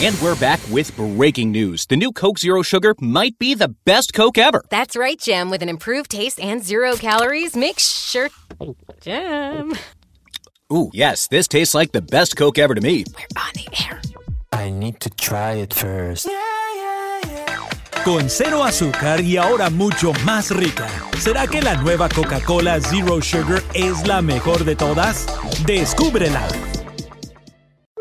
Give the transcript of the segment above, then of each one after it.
And we're back with breaking news. The new Coke Zero Sugar might be the best Coke ever. That's right, Jim. With an improved taste and zero calories, make sure. Jim. Ooh, yes, this tastes like the best Coke ever to me. We're on the air. I need to try it first. Con cero azúcar y ahora mucho más rica. ¿Será que la nueva Coca-Cola Zero Sugar es la mejor de todas? Descúbrela.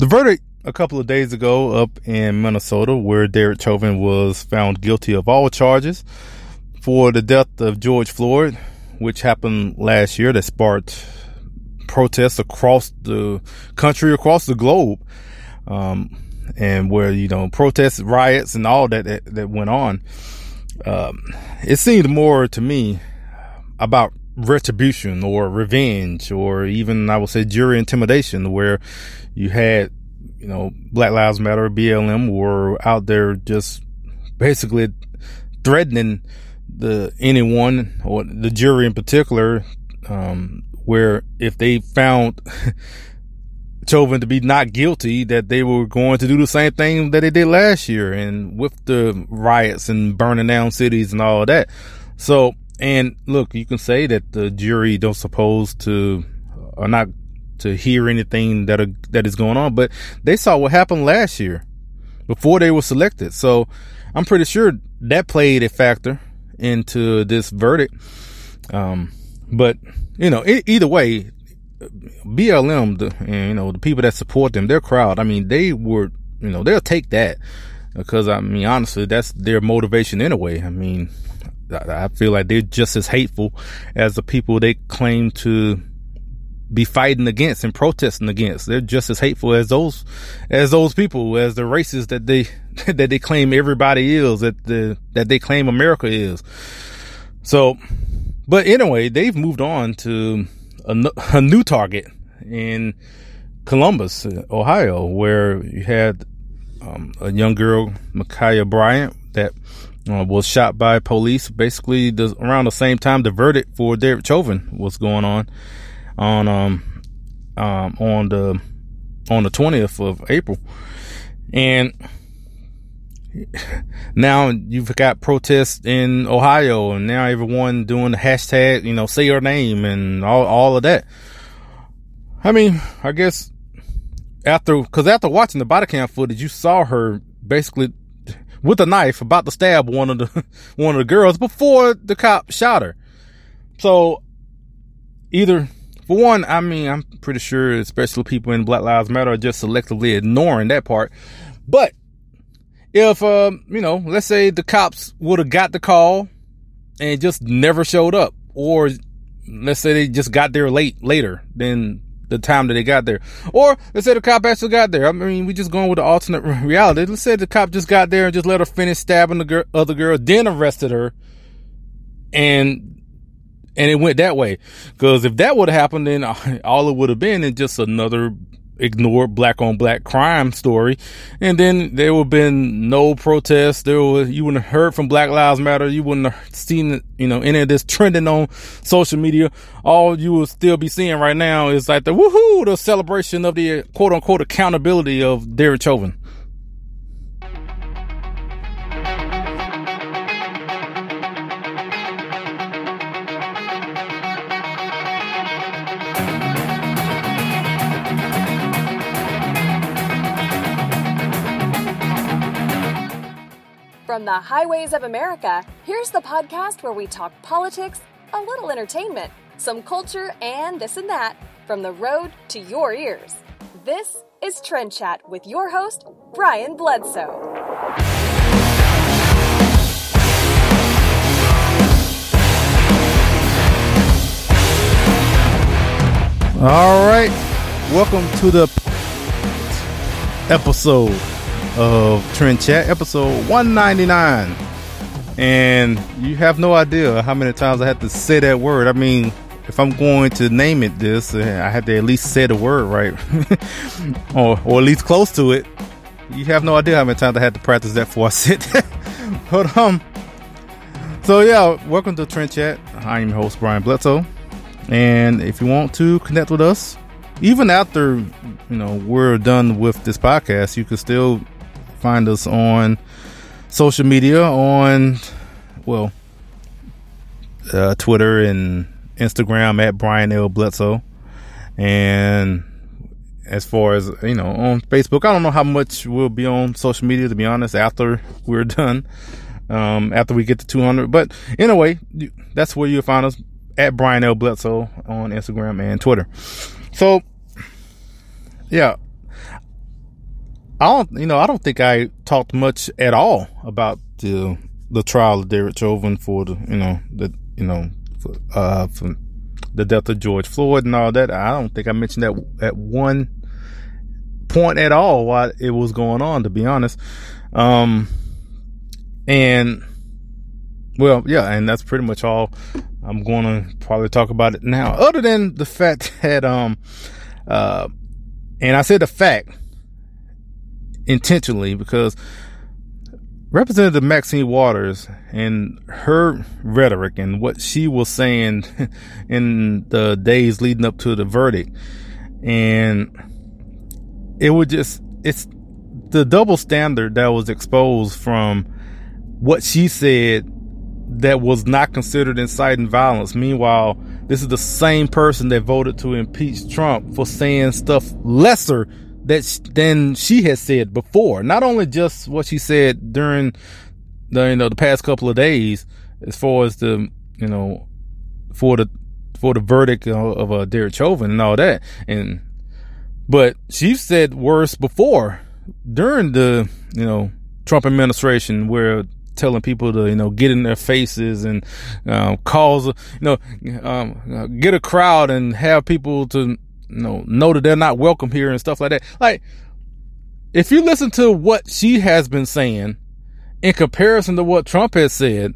The verdict a couple of days ago up in Minnesota, where Derek Chauvin was found guilty of all charges for the death of George Floyd, which happened last year that sparked protests across the country, across the globe, um, and where, you know, protests, riots, and all that that, that went on. Um, it seemed more to me about retribution or revenge or even I would say jury intimidation where you had, you know, Black Lives Matter, BLM were out there just basically threatening the anyone or the jury in particular, um, where if they found Chauvin to be not guilty, that they were going to do the same thing that they did last year and with the riots and burning down cities and all that. So and look, you can say that the jury don't suppose to are not to hear anything that are, that is going on, but they saw what happened last year before they were selected. So I'm pretty sure that played a factor into this verdict. Um, but you know, e- either way, BLM, the, and, you know, the people that support them, their crowd, I mean, they were, you know, they'll take that because I mean, honestly, that's their motivation anyway. I mean, I feel like they're just as hateful as the people they claim to be fighting against and protesting against. They're just as hateful as those, as those people, as the races that they, that they claim everybody is, that the, that they claim America is. So, but anyway, they've moved on to a, a new target in Columbus, Ohio, where you had um, a young girl, Ma'Khia Bryant, that uh, was shot by police basically the, around the same time the verdict for Derek Chauvin was going on on um um on the on the 20th of April and now you've got protests in Ohio and now everyone doing the hashtag you know say your name and all all of that I mean I guess after because after watching the body cam footage you saw her basically with a knife about to stab one of the one of the girls before the cop shot her. So either for one, I mean, I'm pretty sure especially people in Black Lives Matter are just selectively ignoring that part. But if um, you know, let's say the cops would have got the call and just never showed up, or let's say they just got there late later, than the time that they got there. Or let's say the cop actually got there. I mean, we're just going with the alternate reality. Let's say the cop just got there and just let her finish stabbing the girl, other girl, then arrested her, and and it went that way. Because if that would have happened, then all it would have been is just another ignored black on black crime story. And then there would have been no protests. There was, you wouldn't have heard from Black Lives Matter. You wouldn't have seen, you know, any of this trending on social media. All you will still be seeing right now is like the woohoo, the celebration of the quote unquote accountability of Derek Chauvin. From the highways of America, here's the podcast where we talk politics, a little entertainment, some culture, and this and that from the road to your ears. This is Trend Chat with your host, Brian Bledsoe. All right. Welcome to the episode of Trend Chat, episode 199. And you have no idea how many times I had to say that word. I mean, if I'm going to name it this, uh, I had to at least say the word right, or or at least close to it. You have no idea how many times I had to practice that before I said that. but um, so yeah, welcome to Trend Chat. I'm your host Brian Bledsoe, and if you want to connect with us, even after you know we're done with this podcast, you can still find us on social media on well uh, Twitter and Instagram at Brian L Bledsoe, and as far as you know on Facebook, I don't know how much we'll be on social media to be honest after we're done. Um, after we get to 200, but anyway, that's where you'll find us at Brian L Bledsoe on Instagram and Twitter. So yeah. I don't, you know, I don't think I talked much at all about the the trial of Derek Chauvin for the, you know, the, you know, for, uh, for the death of George Floyd and all that. I don't think I mentioned that at one point at all while it was going on, to be honest. Um, and well, yeah, and that's pretty much all I'm going to probably talk about it now. Other than the fact that, um, uh, and I said the fact intentionally because Representative Maxine Waters and her rhetoric and what she was saying in the days leading up to the verdict. And it would just, it's the double standard that was exposed from what she said that was not considered inciting violence. Meanwhile, this is the same person that voted to impeach Trump for saying stuff lesser that than she has said before. Not only just what she said during the you know the past couple of days, as far as the you know for the for the verdict of, of uh, Derek Chauvin and all that, and but she said worse before during the you know Trump administration where telling people to you know get in their faces and um, cause you know um, get a crowd and have people to you know know that they're not welcome here and stuff like that. Like if you listen to what she has been saying in comparison to what Trump has said,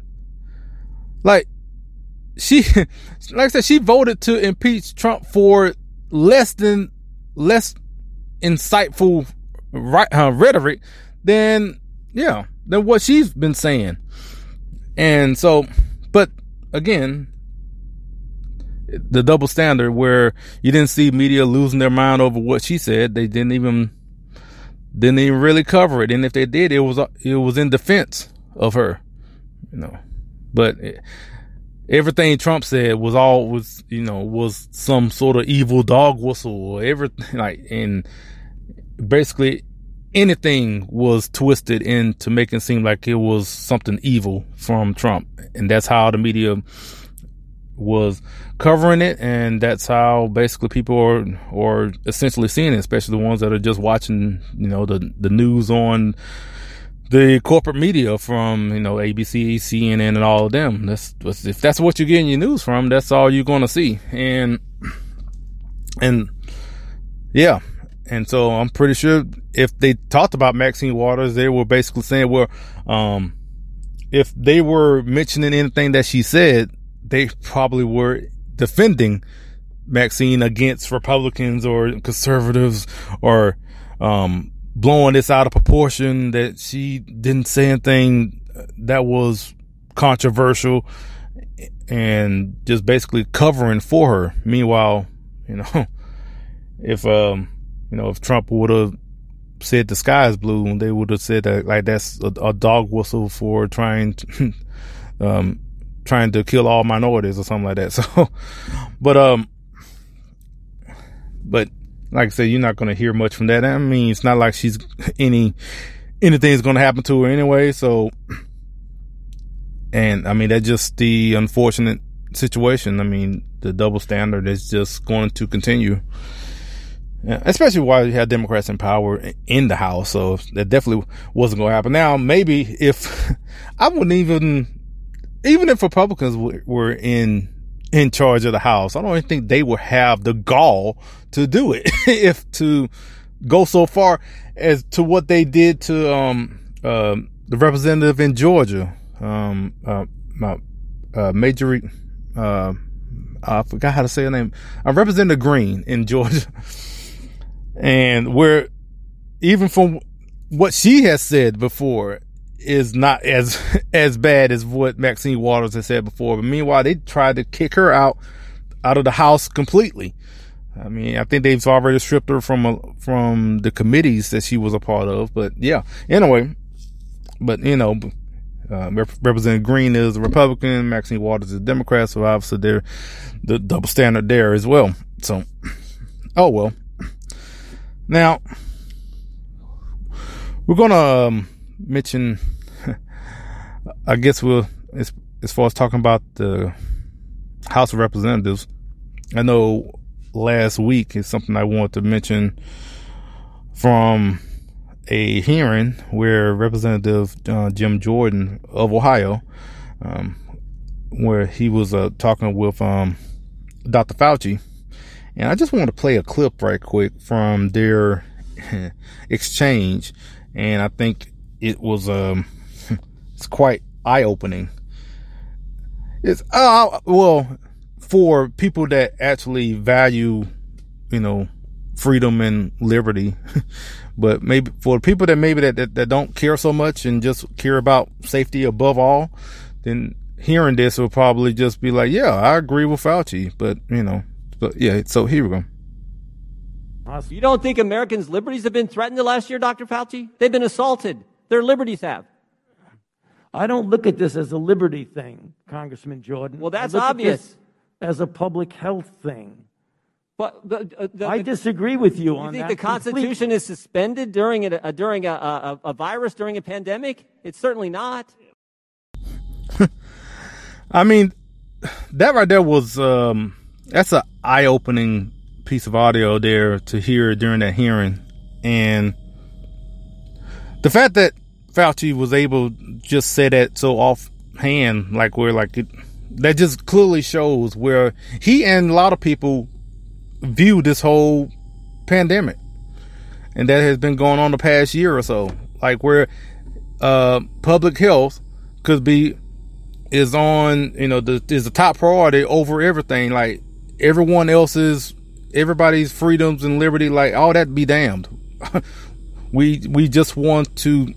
like she like I said she voted to impeach Trump for less than less insightful right uh, rhetoric than yeah than what she's been saying. And so, but again, the double standard where you didn't see media losing their mind over what she said. They didn't even, didn't even really cover it. And if they did, it was, it was in defense of her, you know, but it, everything Trump said was all was, you know, was some sort of evil dog whistle or everything like, and basically anything was twisted into making it seem like it was something evil from Trump. And that's how the media was covering it. And that's how basically people are, are essentially seeing it, especially the ones that are just watching, you know, the, the news on the corporate media from, you know, ABC, CNN and all of them. That's, if that's what you're getting your news from, that's all you're going to see. And, and yeah, and so I'm pretty sure if they talked about Maxine Waters, they were basically saying, well, um, if they were mentioning anything that she said, they probably were defending Maxine against Republicans or conservatives or, um, blowing this out of proportion that she didn't say anything that was controversial and just basically covering for her. Meanwhile, you know, if, um, you know, if Trump would have said the sky is blue, they would have said that like that's a, a dog whistle for trying to, um, trying to kill all minorities or something like that. So, but, um, but like I said, you're not going to hear much from that. I mean, it's not like she's any, anything's going to happen to her anyway. So, and I mean, that's just the unfortunate situation. I mean, the double standard is just going to continue. Yeah, especially while you had Democrats in power in the House. So that definitely wasn't going to happen. Now, maybe if I wouldn't even, even if Republicans were in, in charge of the House, I don't even think they would have the gall to do it. if to, go so far as to what they did to um uh, the representative in Georgia, um uh, uh Major uh I forgot how to say her name. I Representative Greene in Georgia, and where even from what she has said before is not as as bad as what Maxine Waters has said before. But meanwhile, they tried to kick her out out of the house completely. I mean, I think they've already stripped her from a, from the committees that she was a part of. But yeah, anyway, but you know, uh, Rep- Representative Greene is a Republican, Maxine Waters is a Democrat, so obviously they're the double standard there as well. So, oh well. Now, we're gonna um, mention. I guess we'll as as far as talking about the House of Representatives. I know last week is something I want to mention from a hearing where Representative uh, Jim Jordan of Ohio, um, where he was uh, talking with um, Dr. Fauci. And I just want to play a clip right quick from their exchange. And I think it was, um, it's quite eye opening. It's, uh, well, for people that actually value, you know, freedom and liberty. but maybe for people that maybe that, that, that, don't care so much and just care about safety above all, then hearing this will probably just be like, yeah, I agree with Fauci. But, you know, but yeah, so here we go. You don't think Americans' liberties have been threatened the last year, Dr. Fauci? They've been assaulted. Their liberties have. I don't look at this as a liberty thing, Congressman Jordan. Well, that's obvious. as a public health thing. But the, uh, the, I disagree with you, you on that. You think the Constitution completely. is suspended during a, during a, a, a virus during a pandemic? It's certainly not. I mean, that right there was um, that's an eye opening piece of audio there to hear during that hearing, and the fact that Fauci was able just say that so offhand, like we're like it, that just clearly shows where he and a lot of people view this whole pandemic. And that has been going on the past year or so. Like where uh, public health could be is on, you know, the is the top priority over everything. Like everyone else's everybody's freedoms and liberty, like all that be damned. we we just want to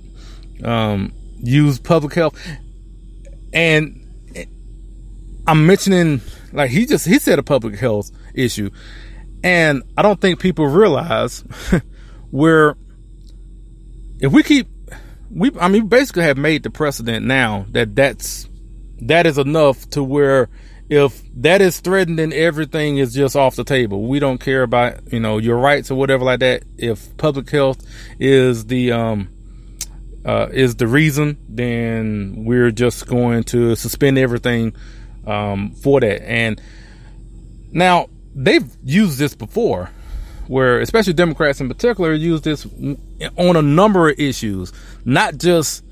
um, use public health. And I'm mentioning like he just he said a public health issue. And I don't think people realize where if we keep we I mean basically have made the precedent now that that's that is enough to where if that is threatened then everything is just off the table. We don't care about, you know, your rights or whatever like that. If public health is the um uh is the reason, then we're just going to suspend everything um for that. And now they've used this before where especially Democrats in particular use this on a number of issues, not just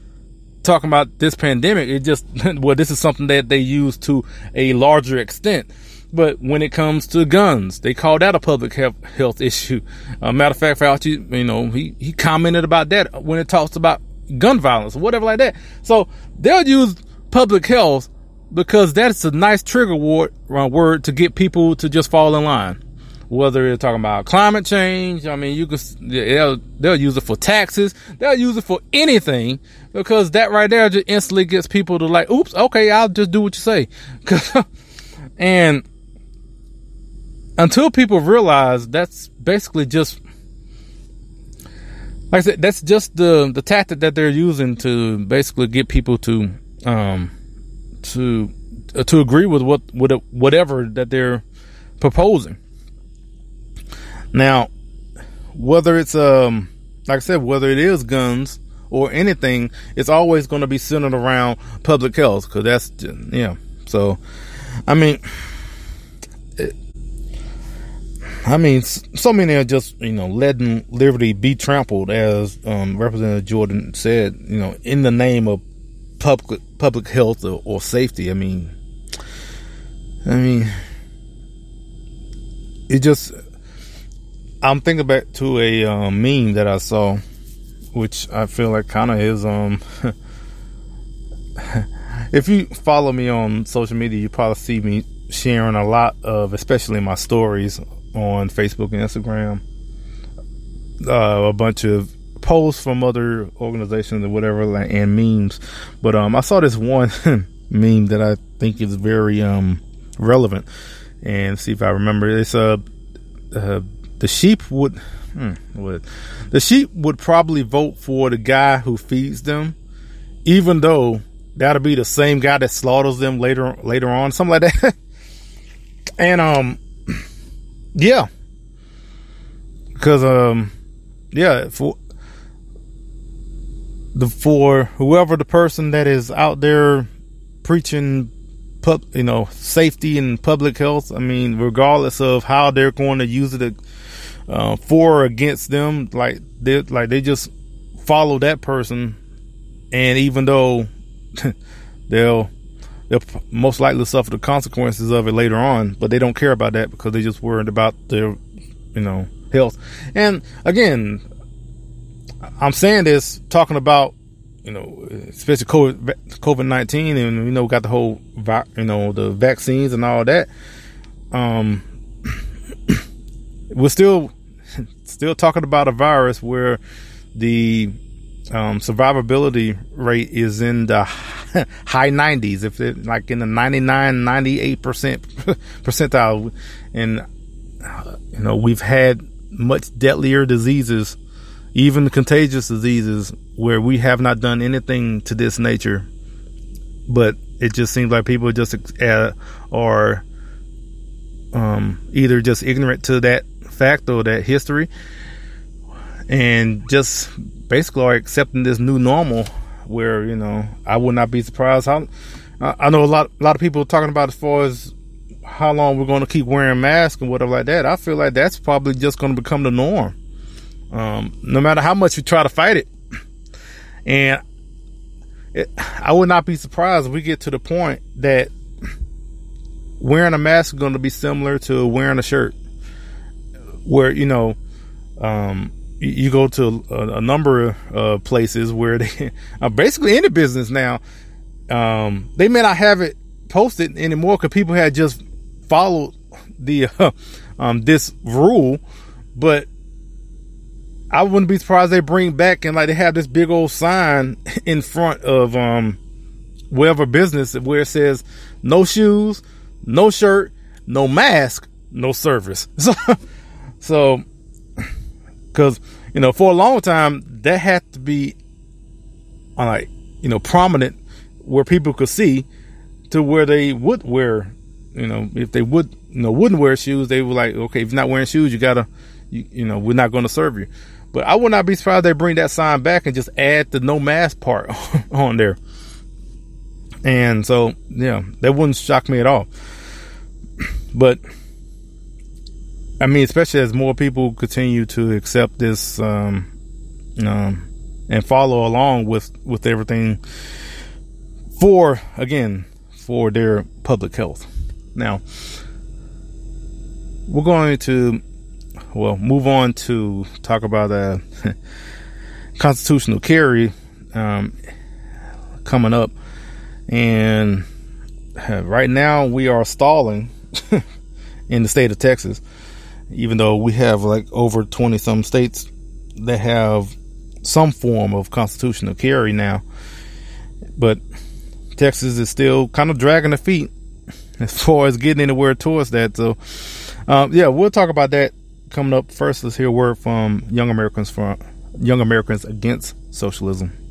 talking about this pandemic. It just, well, this is something that they use to a larger extent. But when it comes to guns, they call that a public health, health issue. Uh, matter of fact, Fauci, you know, he, he commented about that when it talks about gun violence or whatever like that. So they'll use public health because that's a nice trigger word, uh, word to get people to just fall in line. Whether they're talking about climate change, I mean, you could they'll they'll use it for taxes, they'll use it for anything because that right there just instantly gets people to like, oops, okay, I'll just do what you say, and until people realize that's basically just like I said, that's just the the tactic that they're using to basically get people to um to uh, to agree with what with whatever that they're proposing. Now, whether it's um like I said, whether it is guns or anything, it's always going to be centered around public health because that's yeah. So, I mean, it, I mean, so many are just you know letting liberty be trampled, as um, Representative Jordan said, you know, in the name of public public health or, or safety. I mean, I mean, it just I'm thinking back to a um, meme that I saw, which I feel like kind of is um. if you follow me on social media, you probably see me sharing a lot of, especially my stories on Facebook and Instagram, uh, a bunch of posts from other organizations or whatever, like, and memes. But um, I saw this one meme that I think is very um relevant, and see if I remember. It's a uh, the sheep would, hmm, would the sheep would probably vote for the guy who feeds them, even though that'll be the same guy that slaughters them later later on, something like that. and um, yeah, because um, yeah, for the for whoever the person that is out there preaching pub, you know, safety and public health. I mean, regardless of how they're going to use it uh, for or against them, like they like they just follow that person, and even though they'll they'll most likely suffer the consequences of it later on, but they don't care about that because they just worried about their you know health. And again, I'm saying this talking about you know, especially COVID nineteen, and you know, got the whole, you know, the vaccines and all that. Um, we're still still talking about a virus where the um, survivability rate is in the high 90s, if it like in the 99, 98 percent percentile, and you know we've had much deadlier diseases even contagious diseases where we have not done anything to this nature, but it just seems like people just uh, are um, either just ignorant to that fact or that history, and just basically are accepting this new normal. Where you know, I would not be surprised how. I know a lot, a lot of people talking about as far as how long we're going to keep wearing masks and whatever like that. I feel like that's probably just going to become the norm um, no matter how much you try to fight it. And it, I would not be surprised if we get to the point that wearing a mask is going to be similar to wearing a shirt, where you know, um, you, go to a, a number of places where they are basically in the business now. Um, they may not have it posted anymore because people had just followed the uh, um, this rule, but I wouldn't be surprised they bring back and like they have this big old sign in front of um whatever business where it says no shoes, no shirt, no mask, no service. So so cuz you know for a long time that had to be uh, like you know prominent where people could see to where they would wear you know if they would you know wouldn't wear shoes they were like okay if you're not wearing shoes you got to you, you know we're not going to serve you but I would not be surprised they bring that sign back and just add the no mask part on there. And so, yeah, that wouldn't shock me at all. But I mean, especially as more people continue to accept this um, um, and follow along with with everything for again for their public health. Now, we're going to well, move on to talk about uh, constitutional carry um, coming up. And uh, right now we are stalling in the state of Texas, even though we have like over 20 some states that have some form of constitutional carry now. But Texas is still kind of dragging the feet as far as getting anywhere towards that. So, um, yeah, we'll talk about that coming up first, let's hear a word from Young Americans from Young Americans Against Socialism.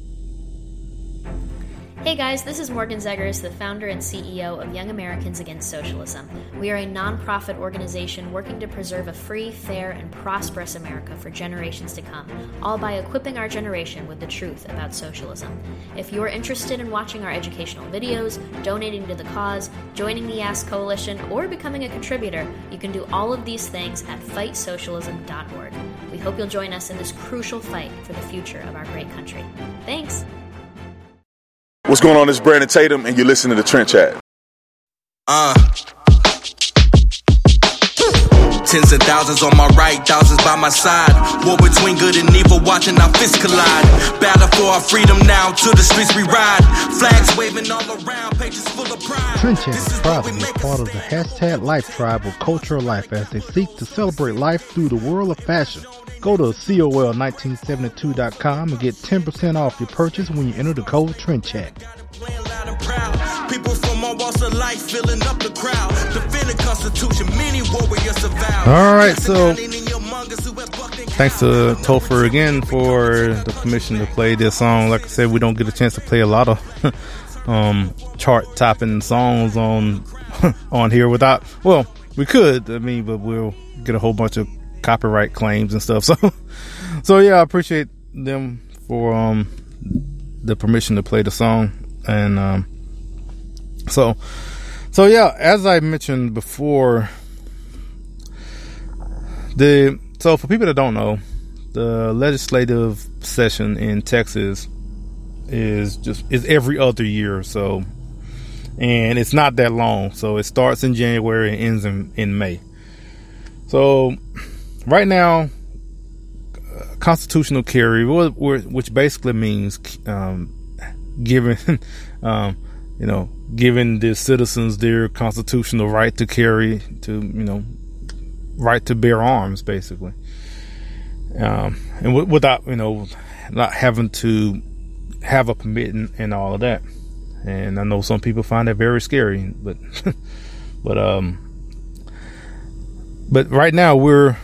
Hey guys, this is Morgan Zegers, the founder and CEO of Young Americans Against Socialism. We are a nonprofit organization working to preserve a free, fair, and prosperous America for generations to come, all by equipping our generation with the truth about socialism. If you're interested in watching our educational videos, donating to the cause, joining the Ask Coalition, or becoming a contributor, you can do all of these things at fightsocialism.org. We hope you'll join us in this crucial fight for the future of our great country. Thanks. What's going on? It's Brandon Tatum, and you're listening to Trend Chat. Uh. Tens of thousands on my right, thousands by my side. War between good and evil, watching our fists collide. Battle for our freedom now, to the streets we ride. Flags waving all around, pages full of pride. Trend is proud to be part of the hashtag Life Tribe of Cultural Life as they seek to celebrate life through the world of fashion. Go to COL1972.com and get 10% off your purchase when you enter the code Trend Chat. People from all walks of life filling up the crowd. Defending Constitution, many warriors survived. All right, so thanks to Topher again for the permission to play this song. Like I said, we don't get a chance to play a lot of um, chart topping songs on on here without. Well, we could, I mean, but we'll get a whole bunch of copyright claims and stuff. So, so yeah, I appreciate them for um the permission to play the song and um so so yeah, as I mentioned before, the so for people that don't know, the legislative session in Texas is just is every other year so. And it's not that long. So it starts in January and ends in, in May. So right now, uh, constitutional carry, which basically means um, giving, um, you know, giving the citizens their constitutional right to carry, to you know, right to bear arms, basically, um, and w- without you know, not having to have a permit and, and all of that. And I know some people find that very scary, but but um, but right now we're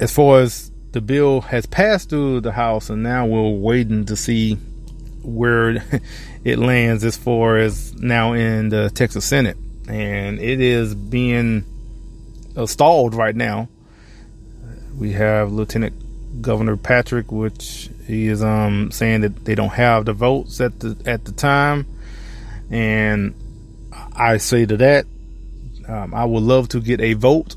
as far as the bill has passed through the House, and now we're waiting to see where it lands as far as now in the Texas Senate, and it is being stalled right now. We have Lieutenant Governor Patrick, which he is um, saying that they don't have the votes at the at the time, and I say to that, um, I would love to get a vote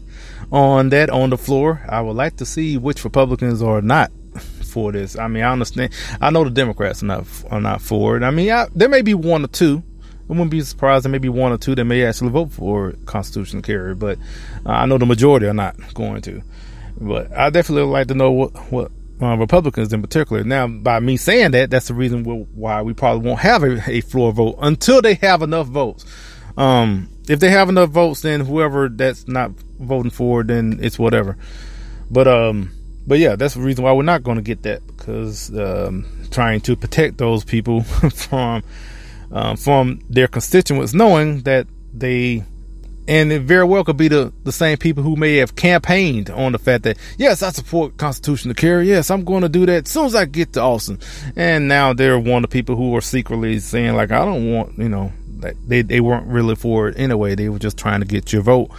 on that on the floor. I would like to see which Republicans are not for this. I mean, I understand. I know the Democrats are not are not for it. I mean, I, there may be one or two. I wouldn't be surprised. There may be one or two that may actually vote for constitutional carry, but uh, I know the majority are not going to. But I definitely would like to know what what uh, Republicans in particular. Now, by me saying that, that's the reason why we probably won't have a, a floor vote until they have enough votes. Um, if they have enough votes, then whoever that's not voting for, then it's whatever. But um, but yeah, that's the reason why we're not going to get that because um, trying to protect those people from um, from their constituents, knowing that they and it very well could be the, the same people who may have campaigned on the fact that yes, I support constitutional carry. Yes, I'm going to do that as soon as I get to Austin. And now they're one of the people who are secretly saying like, I don't want, you know, they they weren't really for it anyway. They were just trying to get your vote.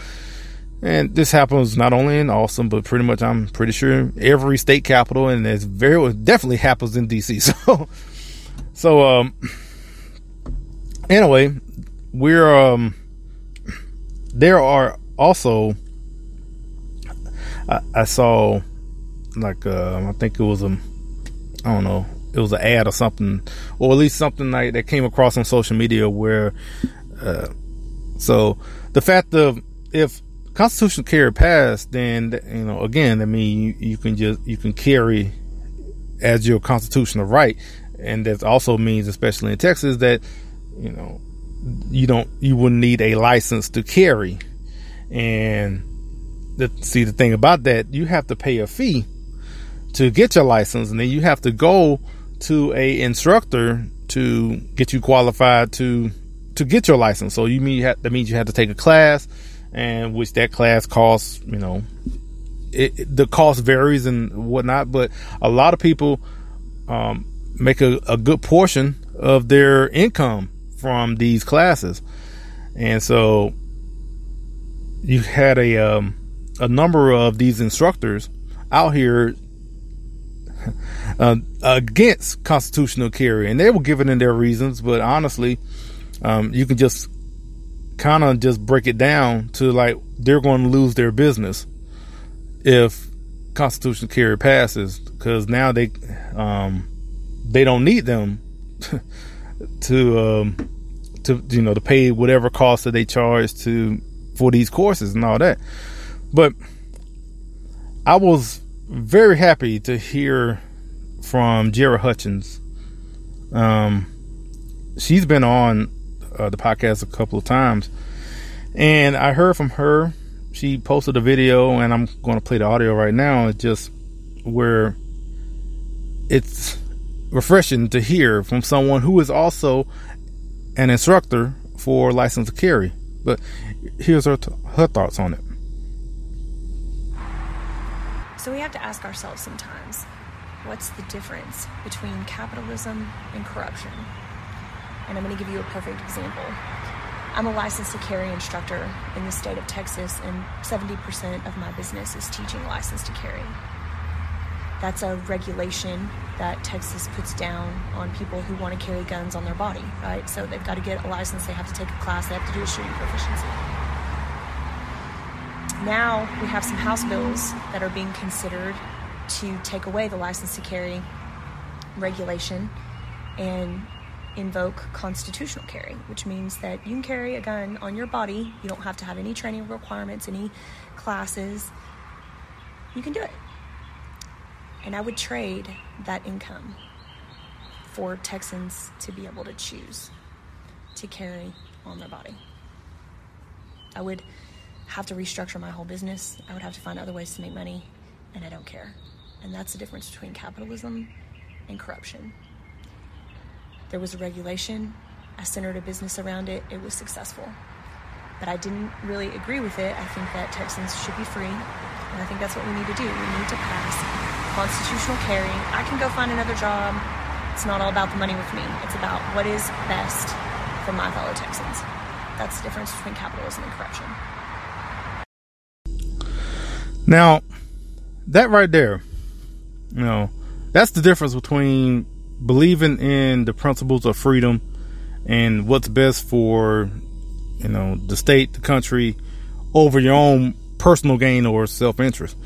And this happens not only in Austin, but pretty much I'm pretty sure every state capital, and it's very definitely happens in DC. So, so um, anyway, we're um there are also I, I saw like uh, I think it was a I don't know it was an ad or something or at least something like that came across on social media where uh, so the fact of if constitutional carry passed then you know again I mean you, you can just you can carry as your constitutional right. And that also means especially in Texas that you know you don't you wouldn't need a license to carry. And the, see the thing about that you have to pay a fee to get your license and then you have to go to a instructor to get you qualified to to get your license. So you mean you have, that means you have to take a class and which that class costs you know it, it, the cost varies and whatnot but a lot of people um, make a, a good portion of their income from these classes. And so you had a um, a number of these instructors out here uh, against constitutional carry, and they were giving in their reasons. But honestly, um, you can just kind of just break it down to like they're going to lose their business if constitutional carry passes because now they um, they don't need them to um, to you know to pay whatever cost that they charge to for these courses and all that. But I was very happy to hear from Jera Hutchins. Um, she's been on uh, the podcast a couple of times, and I heard from her. She posted a video, and I'm going to play the audio right now. It's just where it's refreshing to hear from someone who is also an instructor for license to carry. But here's her, her thoughts on it. So we have to ask ourselves sometimes what's the difference between capitalism and corruption? And I'm going to give you a perfect example. I'm a licensed to carry instructor in the state of Texas, and 70% of my business is teaching license to carry. That's a regulation that Texas puts down on people who want to carry guns on their body, right? So they've got to get a license, they have to take a class, they have to do a shooting proficiency. Now we have some House bills that are being considered to take away the license to carry regulation and invoke constitutional carry, which means that you can carry a gun on your body. You don't have to have any training requirements, any classes. You can do it. And I would trade that income for Texans to be able to choose to carry on their body. I would have to restructure my whole business. I would have to find other ways to make money, and I don't care. And that's the difference between capitalism and corruption. There was a regulation, I centered a business around it, it was successful. But I didn't really agree with it. I think that Texans should be free, and I think that's what we need to do. We need to pass constitutional carry. I can go find another job. It's not all about the money with me, it's about what is best for my fellow Texans. That's the difference between capitalism and corruption. Now, that right there, you know, that's the difference between believing in the principles of freedom and what's best for, you know, the state, the country, over your own personal gain or self interest.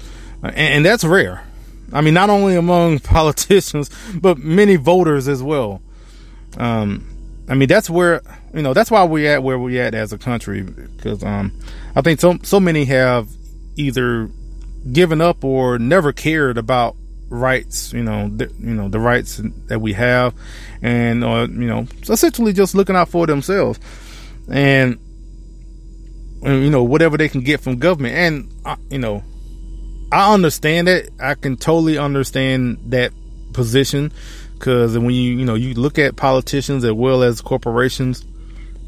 And, and that's rare. I mean, not only among politicians, but many voters as well. Um, I mean, that's where you know that's why we're at where we're at as a country because um, I think so so many have either given up or never cared about rights, you know, the, you know the rights that we have, and uh, you know, essentially just looking out for themselves, and, and you know whatever they can get from government, and uh, you know, I understand that. I can totally understand that position. Because when you you know you look at politicians as well as corporations,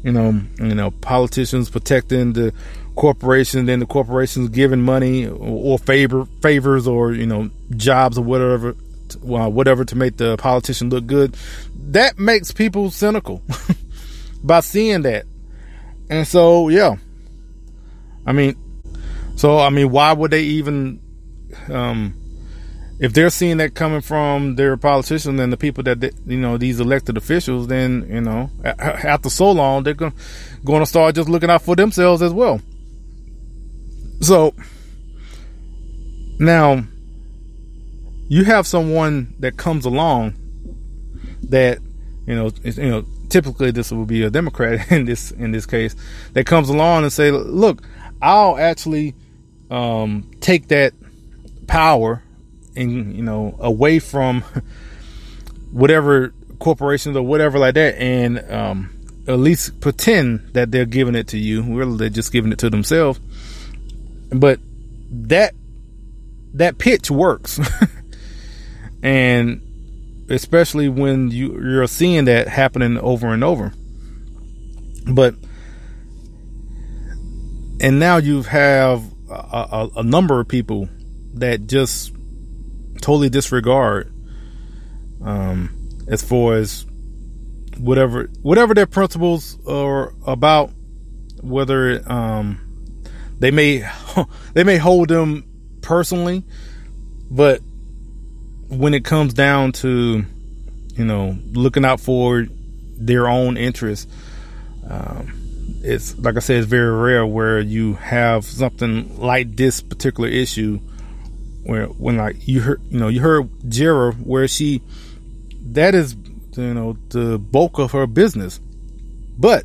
you know, you know politicians protecting the corporation, then the corporations giving money or favor favors or you know jobs or whatever, whatever to make the politician look good. That makes people cynical by seeing that, and so yeah, I mean, so I mean, why would they even, um, if they're seeing that coming from their politicians and the people that they, you know these elected officials, then you know after so long they're going to start just looking out for themselves as well. So now you have someone that comes along that you know you know typically this would be a Democrat in this in this case that comes along and say, look, I'll actually um, take that power and you know away from whatever corporations or whatever like that and um, at least pretend that they're giving it to you really they're just giving it to themselves but that that pitch works. And especially when you you're seeing that happening over and over. But and now you have a, a, a number of people that just totally disregard um, as far as whatever whatever their principles are about whether um, they may they may hold them personally but when it comes down to you know looking out for their own interests um, it's like i said it's very rare where you have something like this particular issue where when like you heard you know you heard Jera where she that is you know the bulk of her business. But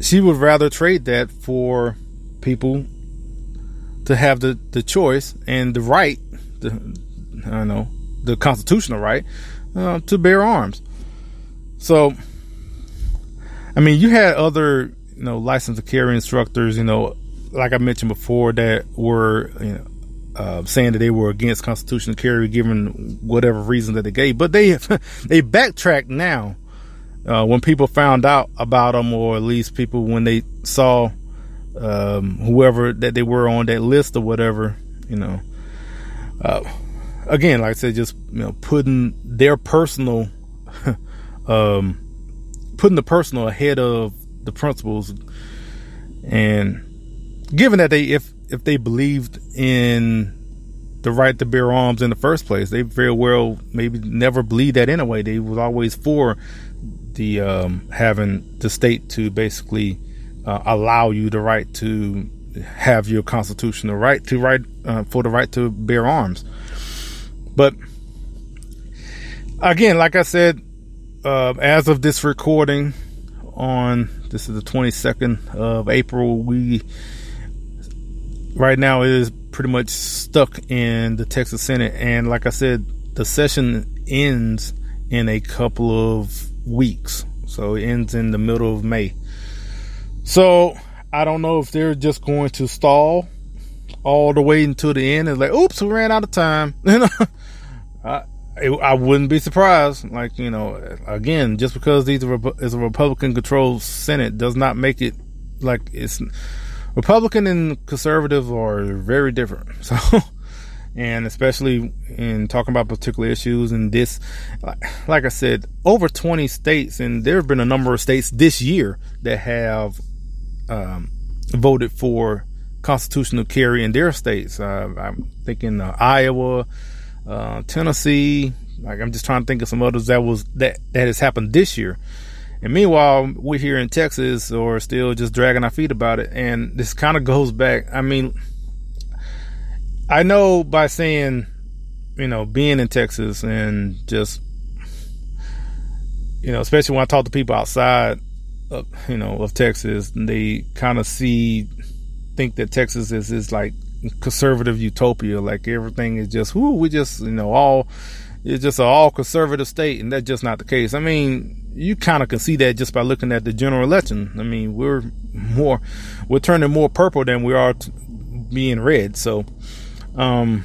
she would rather trade that for people to have the, the choice and the right, the, I don't know, the constitutional right uh, to bear arms. So, I mean, you had other, you know, licensed to carry instructors, you know, like I mentioned before, that were, you know, uh, saying that they were against constitutional carry, given whatever reason that they gave. But they they backtracked now uh, when people found out about them, or at least people when they saw um, whoever that they were on that list or whatever, you know. Uh, again, like I said, just you know, putting their personal, um, putting the personal ahead of the principles, and given that they if if they believed in the right to bear arms in the first place, they very well maybe never believed that anyway. They was always for the um, having the state to basically uh, allow you the right to have your constitutional right to right uh, for the right to bear arms. But again, like I said, uh, as of this recording on this is the 22nd of April, we right now is pretty much stuck in the Texas Senate. And like I said, the session ends in a couple of weeks. So it ends in the middle of May. So I don't know if they're just going to stall all the way until the end. It's like, oops, we ran out of time. I, I wouldn't be surprised. Like, you know, again, just because these are, is a Republican controlled Senate does not make it like it's Republican and conservative are very different. So, and especially in talking about particular issues and this, like I said, over 20 states, and there have been a number of states this year that have um, voted for constitutional carry in their states. Uh, I'm thinking uh, Iowa, uh, Tennessee. Like I'm just trying to think of some others that was that that has happened this year. And meanwhile, we're here in Texas or still just dragging our feet about it. And this kind of goes back. I mean, I know by saying, you know, being in Texas and just, you know, especially when I talk to people outside of, you know, of Texas, they kind of see, think that Texas is, is like conservative utopia. Like everything is just, whoo, we just, you know, all, it's just an all conservative state. And that's just not the case. I mean, you kind of can see that just by looking at the general election. I mean, we're more, we're turning more purple than we are being red. So, um,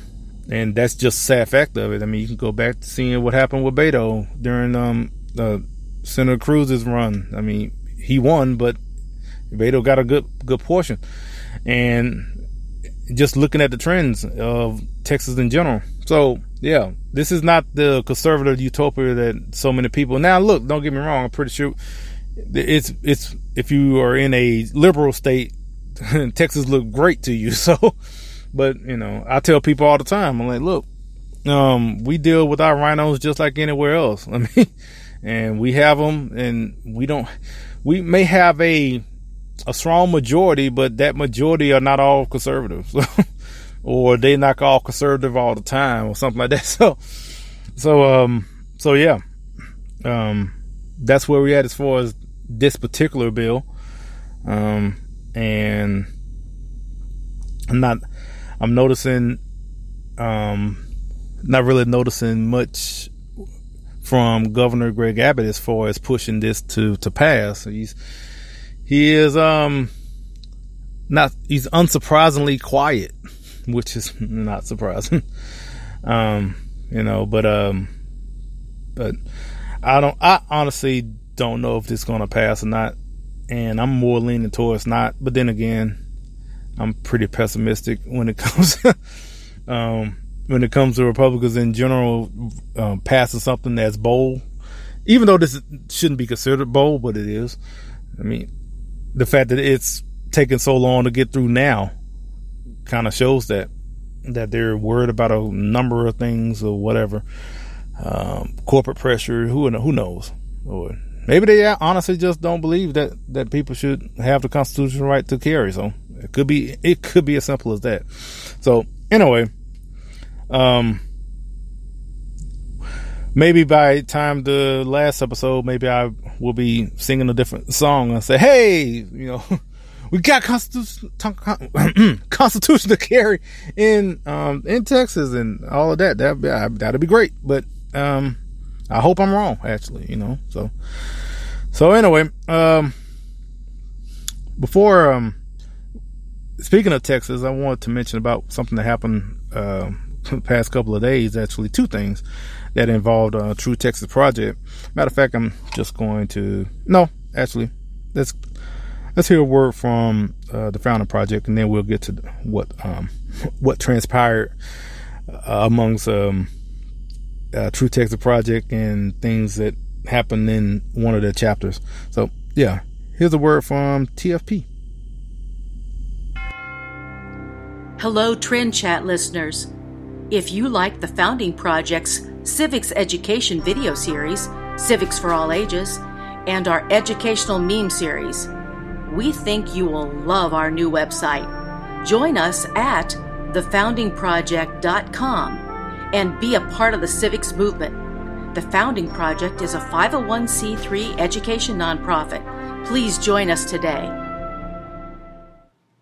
and that's just sad fact of it. I mean, you can go back to seeing what happened with Beto during um uh, Senator Cruz's run. I mean, he won, but Beto got a good good portion, and just looking at the trends of Texas in general. So yeah, this is not the conservative utopia that so many people. Now, look, don't get me wrong. I'm pretty sure it's it's if you are in a liberal state, Texas look great to you. So, but you know, I tell people all the time, I'm like, look, um, we deal with our rhinos just like anywhere else. I mean, and we have them, and we don't. We may have a a strong majority, but that majority are not all conservatives. or they not all conservative all the time or something like that. So, so, um, so yeah, um, that's where we at as far as this particular bill. Um, and I'm not, I'm noticing, um, not really noticing much from Governor Greg Abbott as far as pushing this to, to pass. He's, he is, um, not, he's unsurprisingly quiet which is not surprising. um, you know, but um, but I don't. I honestly don't know if this is gonna pass or not, and I'm more leaning towards not. But then again, I'm pretty pessimistic when it comes. um, when it comes to Republicans in general, um, passing something that's bold, even though this shouldn't be considered bold, but it is. I mean, the fact that it's taken so long to get through now kind of shows that that they're worried about a number of things or whatever. Um, corporate pressure, who who knows? Or maybe they honestly just don't believe that that people should have the constitutional right to carry. So it could be it could be as simple as that. So anyway, um, maybe by time the last episode, maybe I will be singing a different song and say, "Hey, you know." we got constitution, constitution to carry in, um, in Texas and all of that. That, that'd be great. But, um, I hope I'm wrong, actually, you know, so, so anyway, um, before, um, speaking of Texas, I wanted to mention about something that happened, uh, the past couple of days, actually, two things that involved a uh, True Texas Project. Matter of fact, I'm just going to, no, actually, let's, let's hear a word from uh, the Founding Project, and then we'll get to what um, what transpired uh, amongst um, uh, True Texas Project and things that happened in one of the chapters. So, yeah, here's a word from TFP. Hello, Trend Chat listeners. If you like the Founding Project's Civics Education video series, Civics for All Ages, and our educational meme series, we think you will love our new website. Join us at thefoundingproject.com and be a part of the civics movement. The Founding Project is a 501c3 education nonprofit. Please join us today.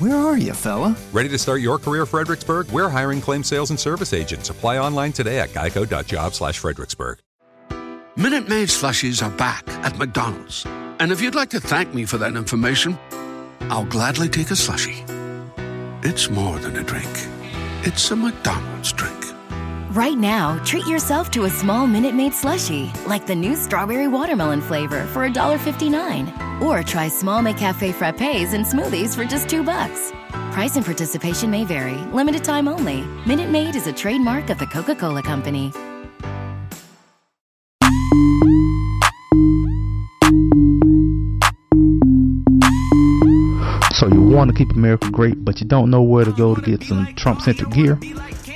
Where are you, fella? Ready to start your career, Fredericksburg? We're hiring claim sales and service agents. Apply online today at geico.job slash Fredericksburg. Minute Maid slushies are back at McDonald's. And if you'd like to thank me for that information, I'll gladly take a slushie. It's more than a drink. It's a McDonald's drink. Right now, treat yourself to a small Minute Maid slushie, like the new strawberry watermelon flavor for $1.59. Or try small McCafe frappes and smoothies for just two bucks. Price and participation may vary. Limited time only. Minute Maid is a trademark of the Coca-Cola Company. So you want to keep America great, but you don't know where to go to get some Trump-centric gear?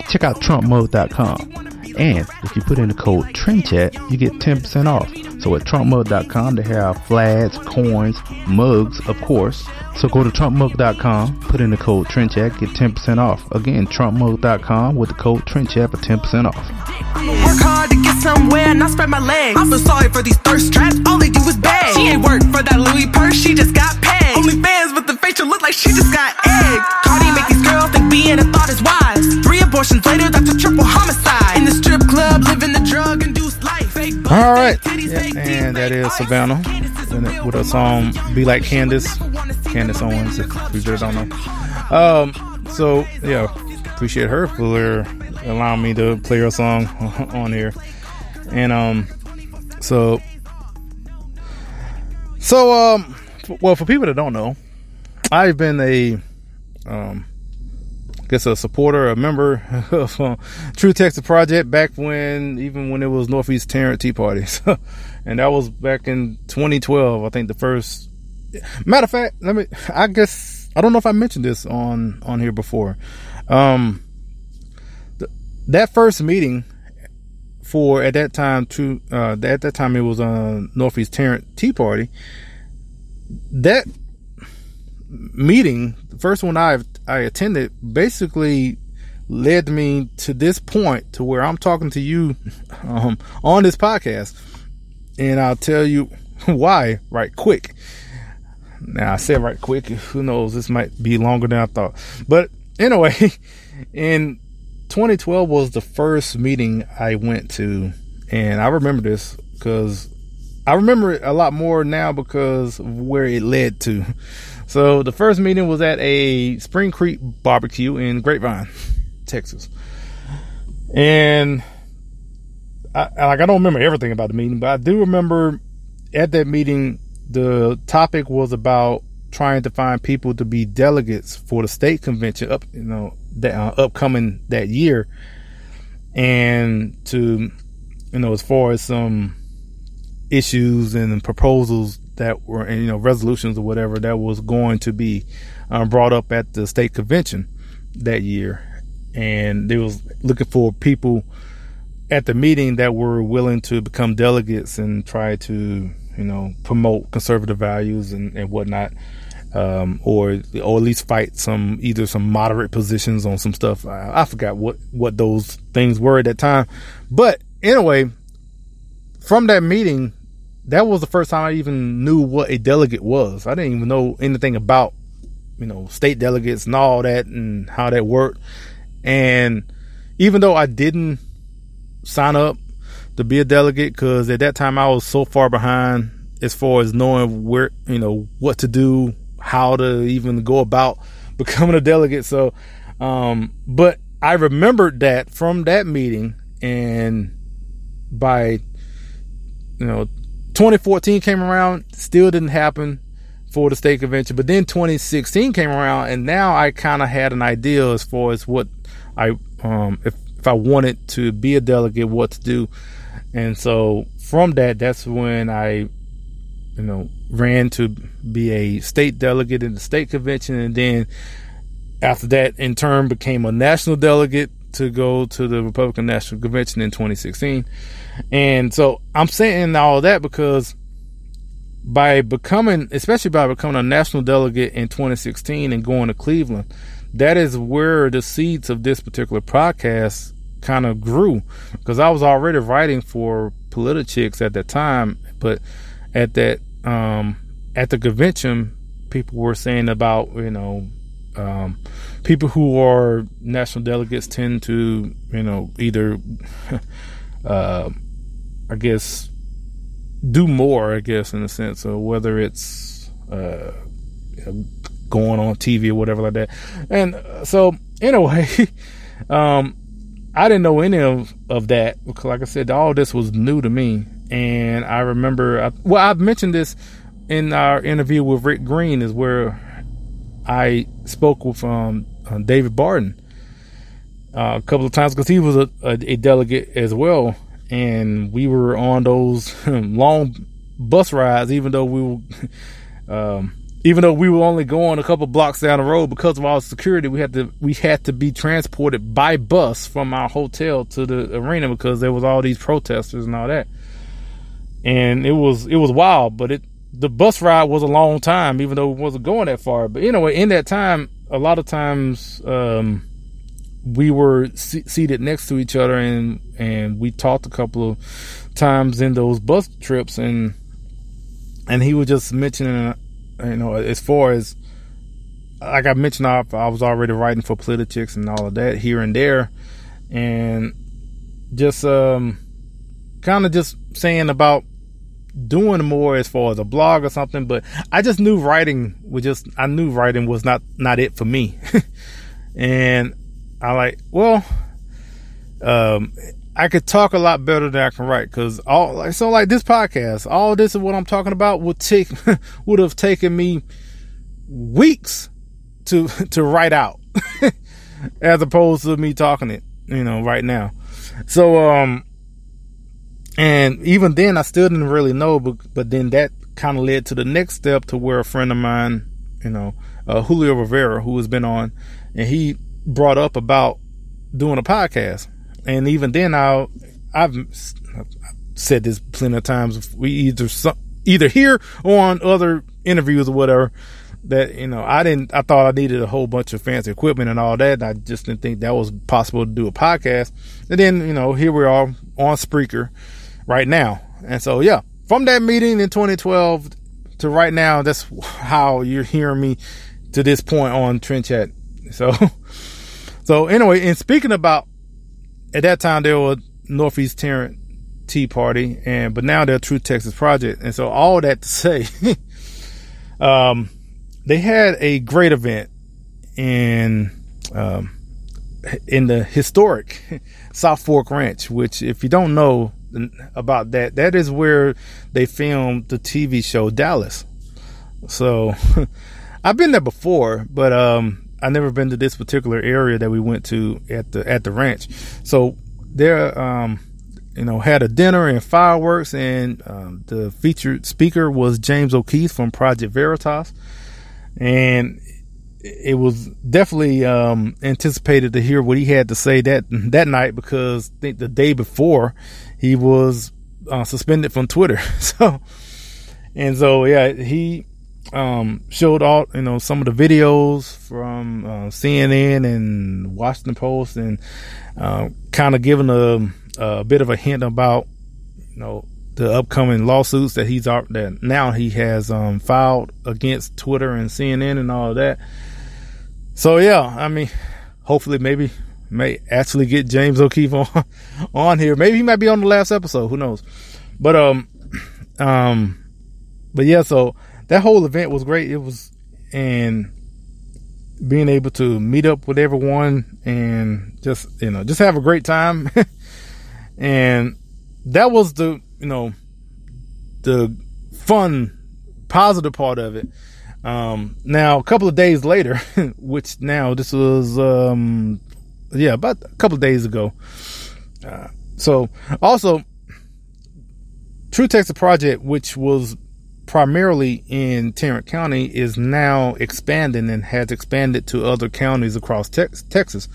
Check out TrumpMug.com. And if you put in the code TrendChat, you get 10% off. So at TrumpMug.com, they have flags, coins, mugs, of course. So go to TrumpMug.com, put in the code TrendChat, get 10% off. Again, TrumpMug.com with the code TrendChat for 10% off. I'ma work hard to get somewhere, not spread my legs. I feel sorry for these thirst traps, all they do is beg. She ain't work for that Louis purse, she just got paid. OnlyFans with the facial look like she just got eggs. Cardi make these girls think being a thought is wise. Three abortions later, that's a triple homicide. In the strip club, living the drug induced life. All right. Yeah, and that is Savannah with a song Be Like Candace. Candace Owens, if you really don't know. Um, so, yeah, appreciate her for allowing me to play her song on here. And, um, so, so, um, well, for people that don't know, I've been a, um, I guess a supporter, a member of uh, True Texas Project back when, even when it was Northeast Tarrant Tea Parties. and that was back in 2012. I think the first, matter of fact, let me, I guess, I don't know if I mentioned this on, on here before. Um, that first meeting for, at that time, to, uh, at that time it was on Northeast Tarrant Tea Party. That meeting, the first one I I attended, basically led me to this point to where I'm talking to you um, on this podcast, and I'll tell you why right quick. Now I said right quick. Who knows? This might be longer than I thought. But anyway, in 2012 was the first meeting I went to, and I remember this because I remember it a lot more now because of where it led to. So the first meeting was at a Spring Creek barbecue in Grapevine, Texas. And I, like I don't remember everything about the meeting, but I do remember at that meeting the topic was about trying to find people to be delegates for the state convention up, you know, that uh, upcoming that year, and to, you know, as far as some issues and proposals that were, and, you know, resolutions or whatever that was going to be um, brought up at the state convention that year. and they was looking for people at the meeting that were willing to become delegates and try to, you know, promote conservative values and, and whatnot. Um, or or at least fight some either some moderate positions on some stuff. I, I forgot what what those things were at that time, but anyway, from that meeting, that was the first time I even knew what a delegate was. I didn't even know anything about you know state delegates and all that and how that worked. And even though I didn't sign up to be a delegate because at that time I was so far behind as far as knowing where you know what to do how to even go about becoming a delegate. So, um, but I remembered that from that meeting, and by you know, 2014 came around, still didn't happen for the state convention. But then 2016 came around, and now I kind of had an idea as far as what I, um, if if I wanted to be a delegate, what to do. And so from that, that's when I you know, ran to be a state delegate in the state convention, and then after that, in turn, became a national delegate to go to the Republican National Convention in 2016. And so I'm saying all that because by becoming, especially by becoming a national delegate in 2016 and going to Cleveland, that is where the seeds of this particular podcast kind of grew because I was already writing for Politichicks at that time, but at that um, at the convention, people were saying about you know um, people who are national delegates tend to you know either uh, I guess do more I guess in a sense of whether it's uh, going on TV or whatever like that. And uh, so anyway um, I didn't know any of, of that because like I said all this was new to me and I remember, well, I've mentioned this in our interview with Rick Green, is where I spoke with um, uh, David Barton uh, a couple of times because he was a, a, a, delegate as well, and we were on those long bus rides, even though we were. Um, even though we were only going a couple blocks down the road because of all security, we had to we had to be transported by bus from our hotel to the arena because there was all these protesters and all that and it was it was wild. But it the bus ride was a long time, even though it wasn't going that far. But anyway, in that time, a lot of times um, we were seated next to each other, and and we talked a couple of times in those bus trips, and and he was just mentioning, you know, as far as like I mentioned, I, I was already writing for Politichicks and all of that here and there, and just um, kind of just saying about doing more as far as a blog or something, but I just knew writing was just I knew writing was not not it for me. and I like, well, um I could talk a lot better than I can write cuz all like so like this podcast, all this is what I'm talking about would take would have taken me weeks to to write out as opposed to me talking it, you know, right now. So um and even then, I still didn't really know, but, but then that kind of led to the next step to where a friend of mine, you know, uh, Julio Rivera, who has been on, and he brought up about doing a podcast. And even then, I, I've said this plenty of times. We either either here or on other interviews or whatever that you know I didn't. I thought I needed a whole bunch of fancy equipment and all that. And I just didn't think that was possible to do a podcast. And then you know here we are on Spreaker right now. And so, yeah, from that meeting in 2012 to right now, that's how you're hearing me to this point on Trend Chat. So, so anyway, and speaking about at that time there was Northeast Tarrant Tea Party, and but now they're True Texas Project, and so all that to say, um, they had a great event in um, in the historic South Fork Ranch, which if you don't know, about that. That is where they filmed the TV show Dallas. So I've been there before, but um, I never been to this particular area that we went to at the at the ranch. So there, um, you know, had a dinner and fireworks, and um, the featured speaker was James O'Keefe from Project Veritas, and it was definitely um, anticipated to hear what he had to say that that night because I think the day before he was uh, suspended from Twitter. so and so yeah, he um, showed all you know some of the videos from uh, CNN and Washington Post and uh, kind of giving a, a bit of a hint about you know the upcoming lawsuits that he's that now he has um, filed against Twitter and CNN and all that. So yeah, I mean, hopefully maybe may actually get James O'Keefe on on here. Maybe he might be on the last episode. Who knows? But um um but yeah, so that whole event was great. It was and being able to meet up with everyone and just you know just have a great time and that was the you know the fun positive part of it um, now, a couple of days later, which now this was, um, yeah, about a couple days ago. Uh, so also, True Texas Project, which was primarily in Tarrant County, is now expanding and has expanded to other counties across te- Texas.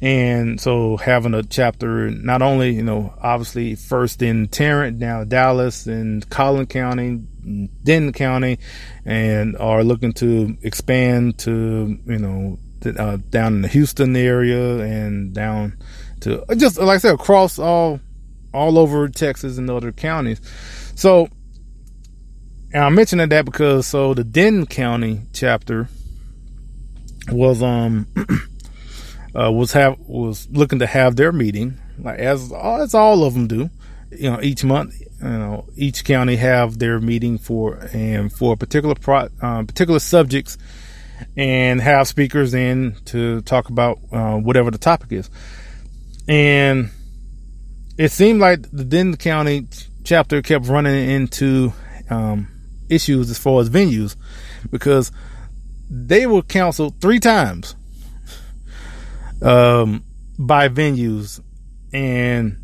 And so having a chapter, not only, you know, obviously first in Tarrant, now Dallas and Collin County, Denton County, and are looking to expand to, you know, uh, down in the Houston area and down to just like I said, across all, all over Texas and other counties. So, and I'm mentioning that because so the Denton County chapter was, um, uh, was have was looking to have their meeting, like as as all of them do, you know, each month. You know, each county have their meeting for and for particular pro, uh, particular subjects, and have speakers in to talk about uh, whatever the topic is. And it seemed like the Denton County chapter kept running into um, issues as far as venues because they were counseled three times um, by venues. And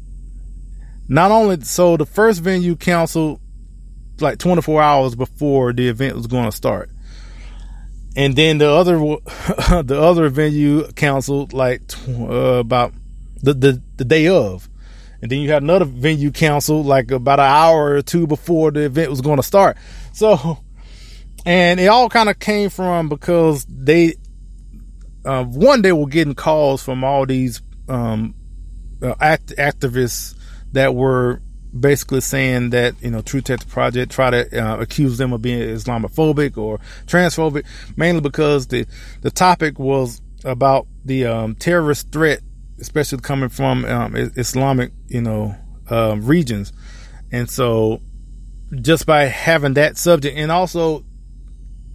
not only so, the first venue canceled like 24 hours before the event was going to start. And then the other, the other venue canceled like uh, about the, the, the day of. And then you had another venue canceled like about an hour or two before the event was going to start. So, and it all kind of came from because they uh, one they were getting calls from all these um, uh, act- activists that were basically saying that you know True Texas Project try to uh, accuse them of being Islamophobic or transphobic, mainly because the the topic was about the um, terrorist threat, especially coming from um, Islamic you know uh, regions, and so just by having that subject and also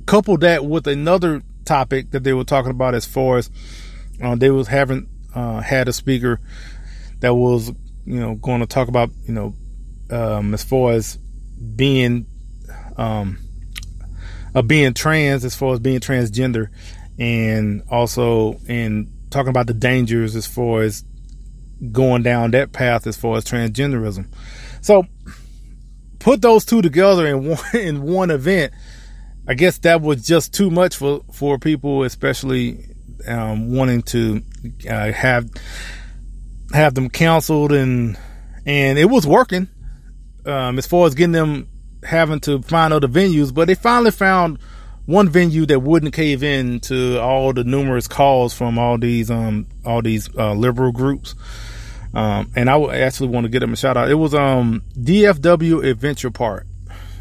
couple that with another topic that they were talking about as far as uh, they was having uh, had a speaker that was you know going to talk about you know um, as far as being um, uh, being trans as far as being transgender and also in talking about the dangers as far as going down that path as far as transgenderism. So put those two together in one in one event I guess that was just too much for for people, especially um, wanting to uh, have have them counseled and and it was working um, as far as getting them having to find other venues, but they finally found one venue that wouldn't cave in to all the numerous calls from all these um all these uh, liberal groups. Um, and I would actually want to give them a shout out. It was um DFW Adventure Park.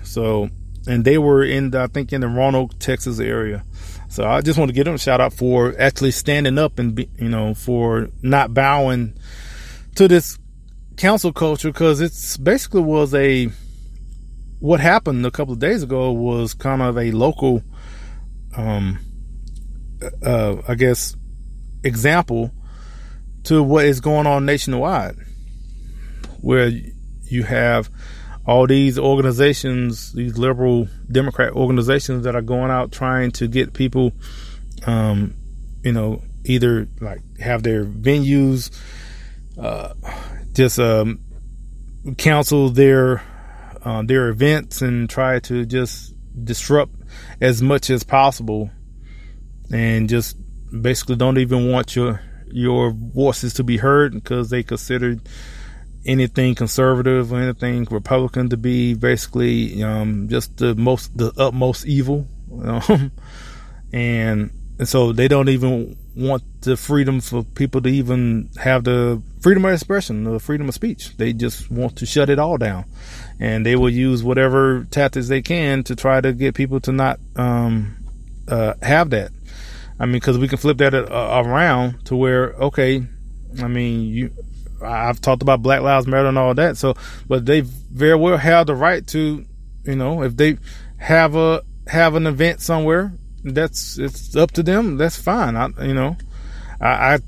So and they were in the, I think in the Roanoke, Texas area. So I just want to give them a shout out for actually standing up and be, you know for not bowing to this council culture because it's basically was a what happened a couple of days ago was kind of a local, um, uh, I guess, example to what is going on nationwide, where you have all these organizations, these liberal Democrat organizations that are going out trying to get people, um, you know, either like have their venues, uh, just um, counsel their uh, their events and try to just disrupt as much as possible. And just basically don't even want your your voices to be heard because they considered anything conservative or anything Republican to be basically um, just the most the utmost evil, um, and and so they don't even want the freedom for people to even have the freedom of expression, the freedom of speech. They just want to shut it all down, and they will use whatever tactics they can to try to get people to not um, uh, have that. I mean, because we can flip that uh, around to where okay, I mean you I've talked about Black Lives Matter and all that. So, but they very well have the right to, you know, if they have a have an event somewhere, that's it's up to them. That's fine. I, you know, I, I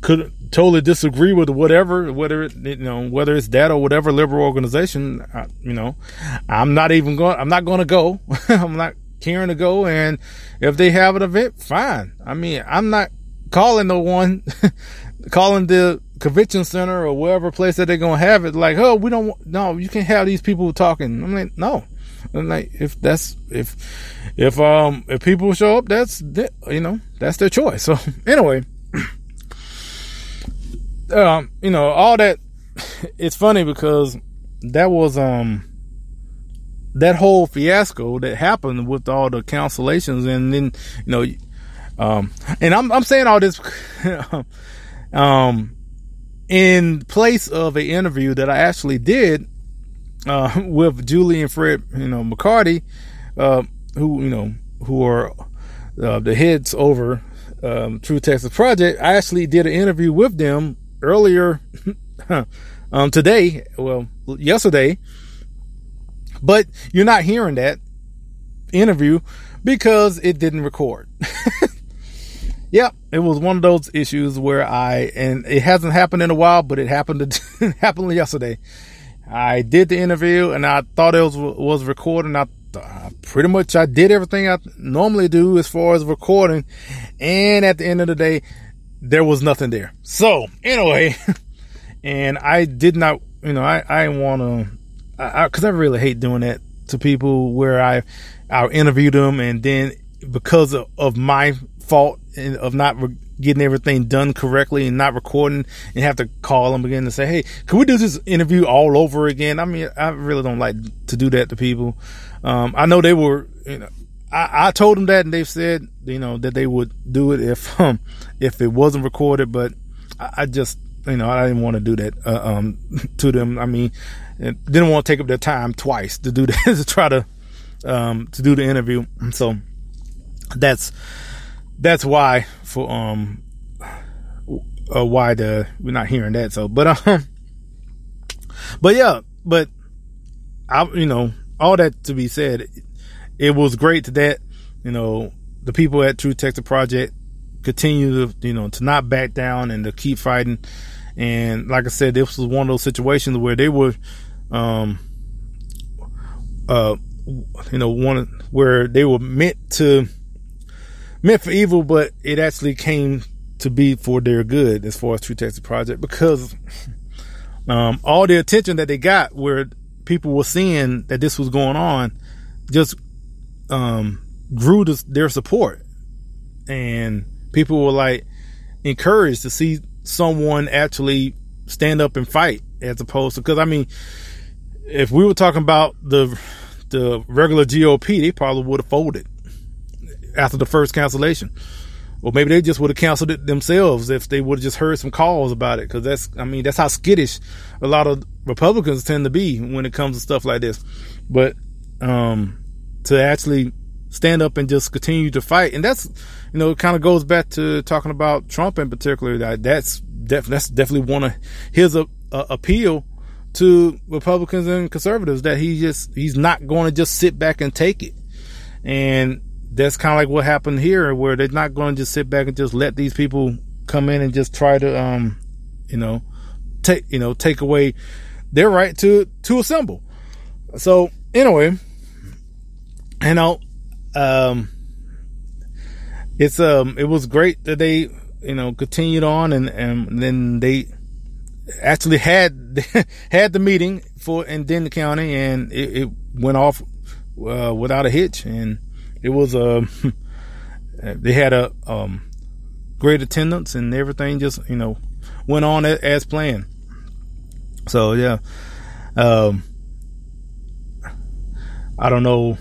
could totally disagree with whatever, whether it, you know, whether it's that or whatever liberal organization. I, you know, I'm not even going. I'm not going to go. I'm not caring to go. And if they have an event, fine. I mean, I'm not calling the one, calling the convention center or wherever place that they're gonna have it, like, oh, we don't, no, you can't have these people talking. I'm like, no, I'm like, if that's if if um if people show up, that's you know that's their choice. So anyway, um, you know all that. It's funny because that was um that whole fiasco that happened with all the cancellations, and then you know, um, and I'm I'm saying all this, um in place of an interview that I actually did uh, with Julie and Fred, you know, McCarty, uh, who you know who are uh, the heads over um, True Texas Project. I actually did an interview with them earlier um, today, well, yesterday. But you're not hearing that interview because it didn't record. Yep, it was one of those issues where I and it hasn't happened in a while, but it happened to, happened yesterday. I did the interview and I thought it was was recording. I pretty much I did everything I normally do as far as recording, and at the end of the day, there was nothing there. So anyway, and I did not, you know, I I want to, because I, I really hate doing that to people where I I interview them and then because of, of my fault of not getting everything done correctly and not recording and have to call them again and say, Hey, can we do this interview all over again? I mean, I really don't like to do that to people. Um, I know they were, you know, I, I told them that and they've said, you know, that they would do it if, um, if it wasn't recorded, but I, I just, you know, I didn't want to do that, uh, um, to them. I mean, didn't want to take up their time twice to do that, to try to, um, to do the interview. So that's, that's why for um uh, why the we're not hearing that. So, but um, but yeah, but I you know all that to be said, it, it was great that you know the people at True Texas Project continue to you know to not back down and to keep fighting. And like I said, this was one of those situations where they were, um, uh, you know, one where they were meant to meant for evil, but it actually came to be for their good as far as True Texas Project because um, all the attention that they got where people were seeing that this was going on just um, grew to their support. And people were like encouraged to see someone actually stand up and fight as opposed to, because I mean, if we were talking about the the regular GOP, they probably would have folded after the first cancellation. Or maybe they just would have canceled it themselves if they would have just heard some calls about it. Cause that's, I mean, that's how skittish a lot of Republicans tend to be when it comes to stuff like this. But, um, to actually stand up and just continue to fight. And that's, you know, it kind of goes back to talking about Trump in particular. That that's def- that's definitely one of his uh, uh, appeal to Republicans and conservatives that he just he's not going to just sit back and take it. And that's kind of like what happened here, where they're not going to just sit back and just let these people come in and just try to, um, you know, take you know take away their right to to assemble. So anyway, you know, um, it's um, it was great that they you know continued on and and then they actually had had the meeting for in Denton County and it, it went off uh, without a hitch and it was a, uh, they had a um, great attendance and everything just you know went on as planned. So yeah, um, I don't know.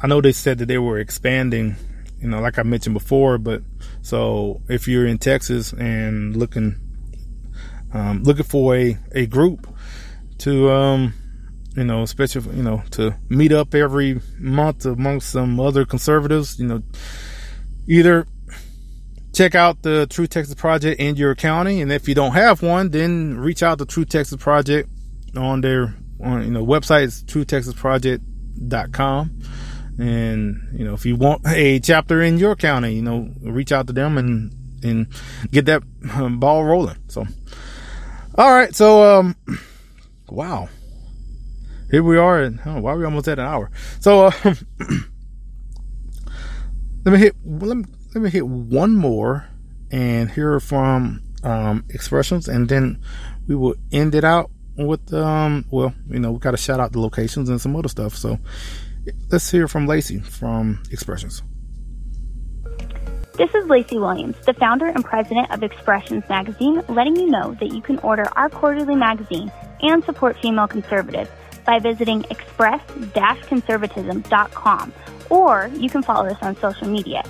I know they said that they were expanding, you know, like I mentioned before. But so if you're in Texas and looking um, looking for a a group to um, you know, especially you know to meet up every month amongst some other conservatives, you know, either check out the True Texas Project in your county, and if you don't have one, then reach out to True Texas Project on their on you know website is truetexasproject.com. And you know, if you want a chapter in your county, you know, reach out to them and and get that um, ball rolling. So, all right, so um, wow, here we are. And oh, why are we almost at an hour? So, uh, let me hit. Let me let me hit one more and hear from um, expressions, and then we will end it out with um. Well, you know, we got to shout out the locations and some other stuff. So let's hear from Lacey from Expressions. This is Lacey Williams, the founder and president of Expressions Magazine, letting you know that you can order our quarterly magazine and support female conservatives by visiting express-conservatism.com or you can follow us on social media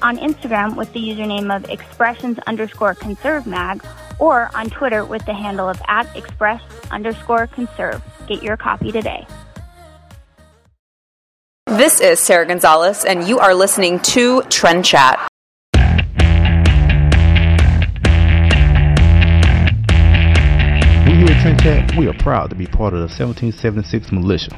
on Instagram with the username of expressions underscore conserve mag or on Twitter with the handle of at express underscore conserve. Get your copy today. This is Sarah Gonzalez, and you are listening to Trend Chat. Chat, we are proud to be part of the 1776 militia.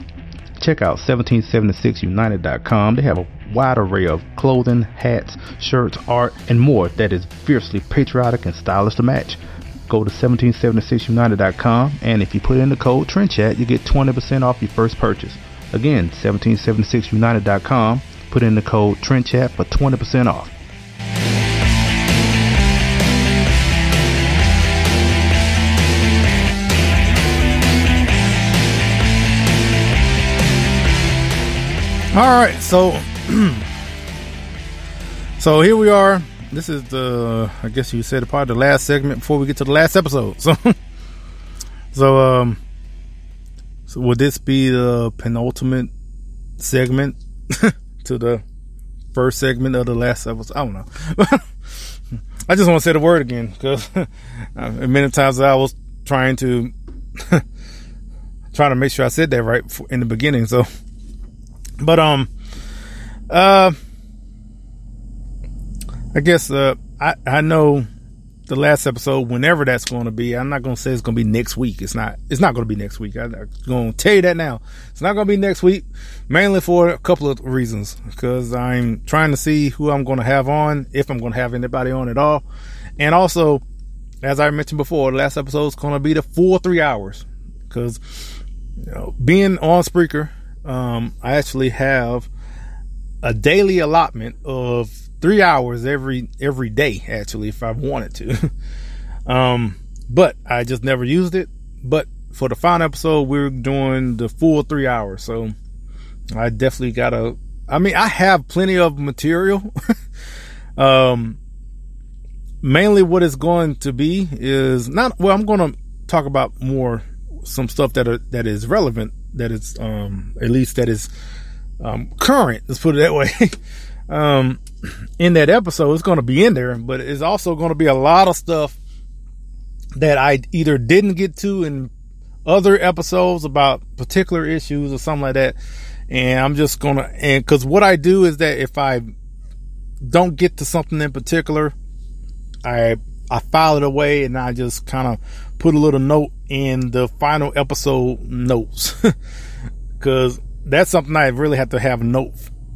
Check out 1776united.com. They have a wide array of clothing, hats, shirts, art, and more that is fiercely patriotic and stylish to match. Go to 1776united.com, and if you put in the code TRENDCHAT, you get 20% off your first purchase. Again, 1776united.com. Put in the code TRENDCHAT for 20% off. All right, so so here we are. This is the I guess you said probably the last segment before we get to the last episode. So so um so would this be the penultimate segment to the first segment of the last episode? I don't know. I just want to say the word again because many times I was trying to trying to make sure I said that right in the beginning. So, but um, uh, I guess uh, I I know the last episode, whenever that's going to be. I'm not going to say it's going to be next week. It's not. It's not going to be next week. I'm going to tell you that now. It's not going to be next week, mainly for a couple of reasons. Because I'm trying to see who I'm going to have on, if I'm going to have anybody on at all, and also, as I mentioned before, the last episode is going to be the full three hours. Because you know, being on Spreaker, um, I actually have a daily allotment of three hours every every day actually if I wanted to. um, but I just never used it. But for the final episode, we're doing the full three hours, so I definitely gotta. I mean, I have plenty of material. um, mainly what it's going to be is not. Well, I'm going to talk about more some stuff that are that is relevant. That is um at least that is um current. Let's put it that way. um in that episode. It's going to be in there, but it's also going to be a lot of stuff that I either didn't get to in other episodes about particular issues or something like that. And I'm just going to, and cause what I do is that if I don't get to something in particular, I, I file it away and I just kind of put a little note in the final episode notes. cause that's something I really have to have a note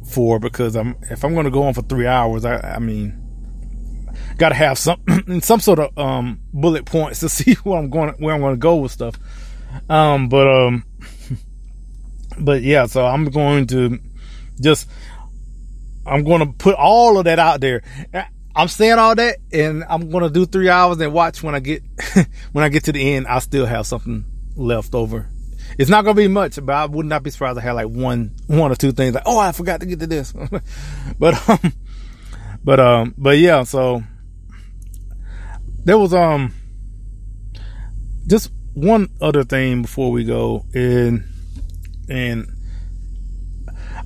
for because I'm if I'm going to go on for three hours, I, I mean, got to have some some sort of um, bullet points to see where I'm going where I'm going to go with stuff. Um, but um, but yeah, so I'm going to just I'm going to put all of that out there. I'm saying all that, and I'm going to do three hours and watch when I get when I get to the end. I still have something left over it's not gonna be much, but I would not be surprised to have like one, one or two things like, oh, I forgot to get to this. but, um, but um, but yeah, so there was um just one other thing before we go and and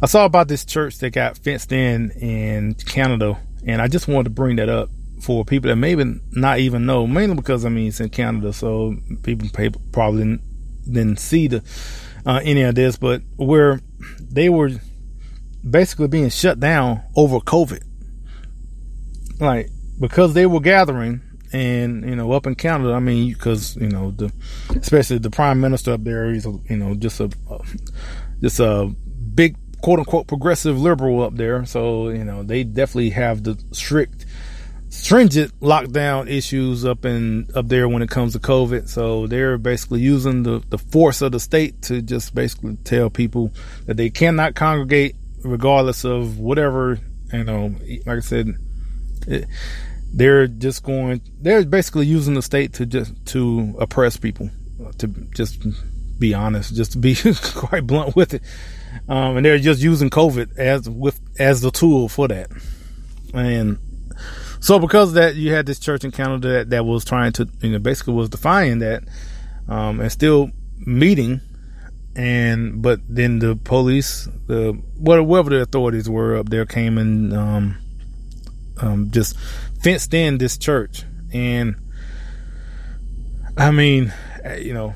I saw about this church that got fenced in in Canada and I just wanted to bring that up for people that maybe not even know mainly because I mean it's in Canada so people probably didn't see the uh, any of this but where they were basically being shut down over COVID. Like because they were gathering and you know up in Canada, I mean, because you know the especially the prime minister up there, he's you know just a just a big quote unquote progressive liberal up there. So you know they definitely have the strict stringent lockdown issues up in up there when it comes to COVID. So they're basically using the the force of the state to just basically tell people that they cannot congregate regardless of whatever you know. Like I said. It, they're just going they're basically using the state to just to oppress people to just be honest just to be quite blunt with it um, and they're just using covid as with as the tool for that and so because of that you had this church in canada that, that was trying to you know basically was defying that um, and still meeting and but then the police the whatever the authorities were up there came and um, um, just fenced in this church. And I mean, you know,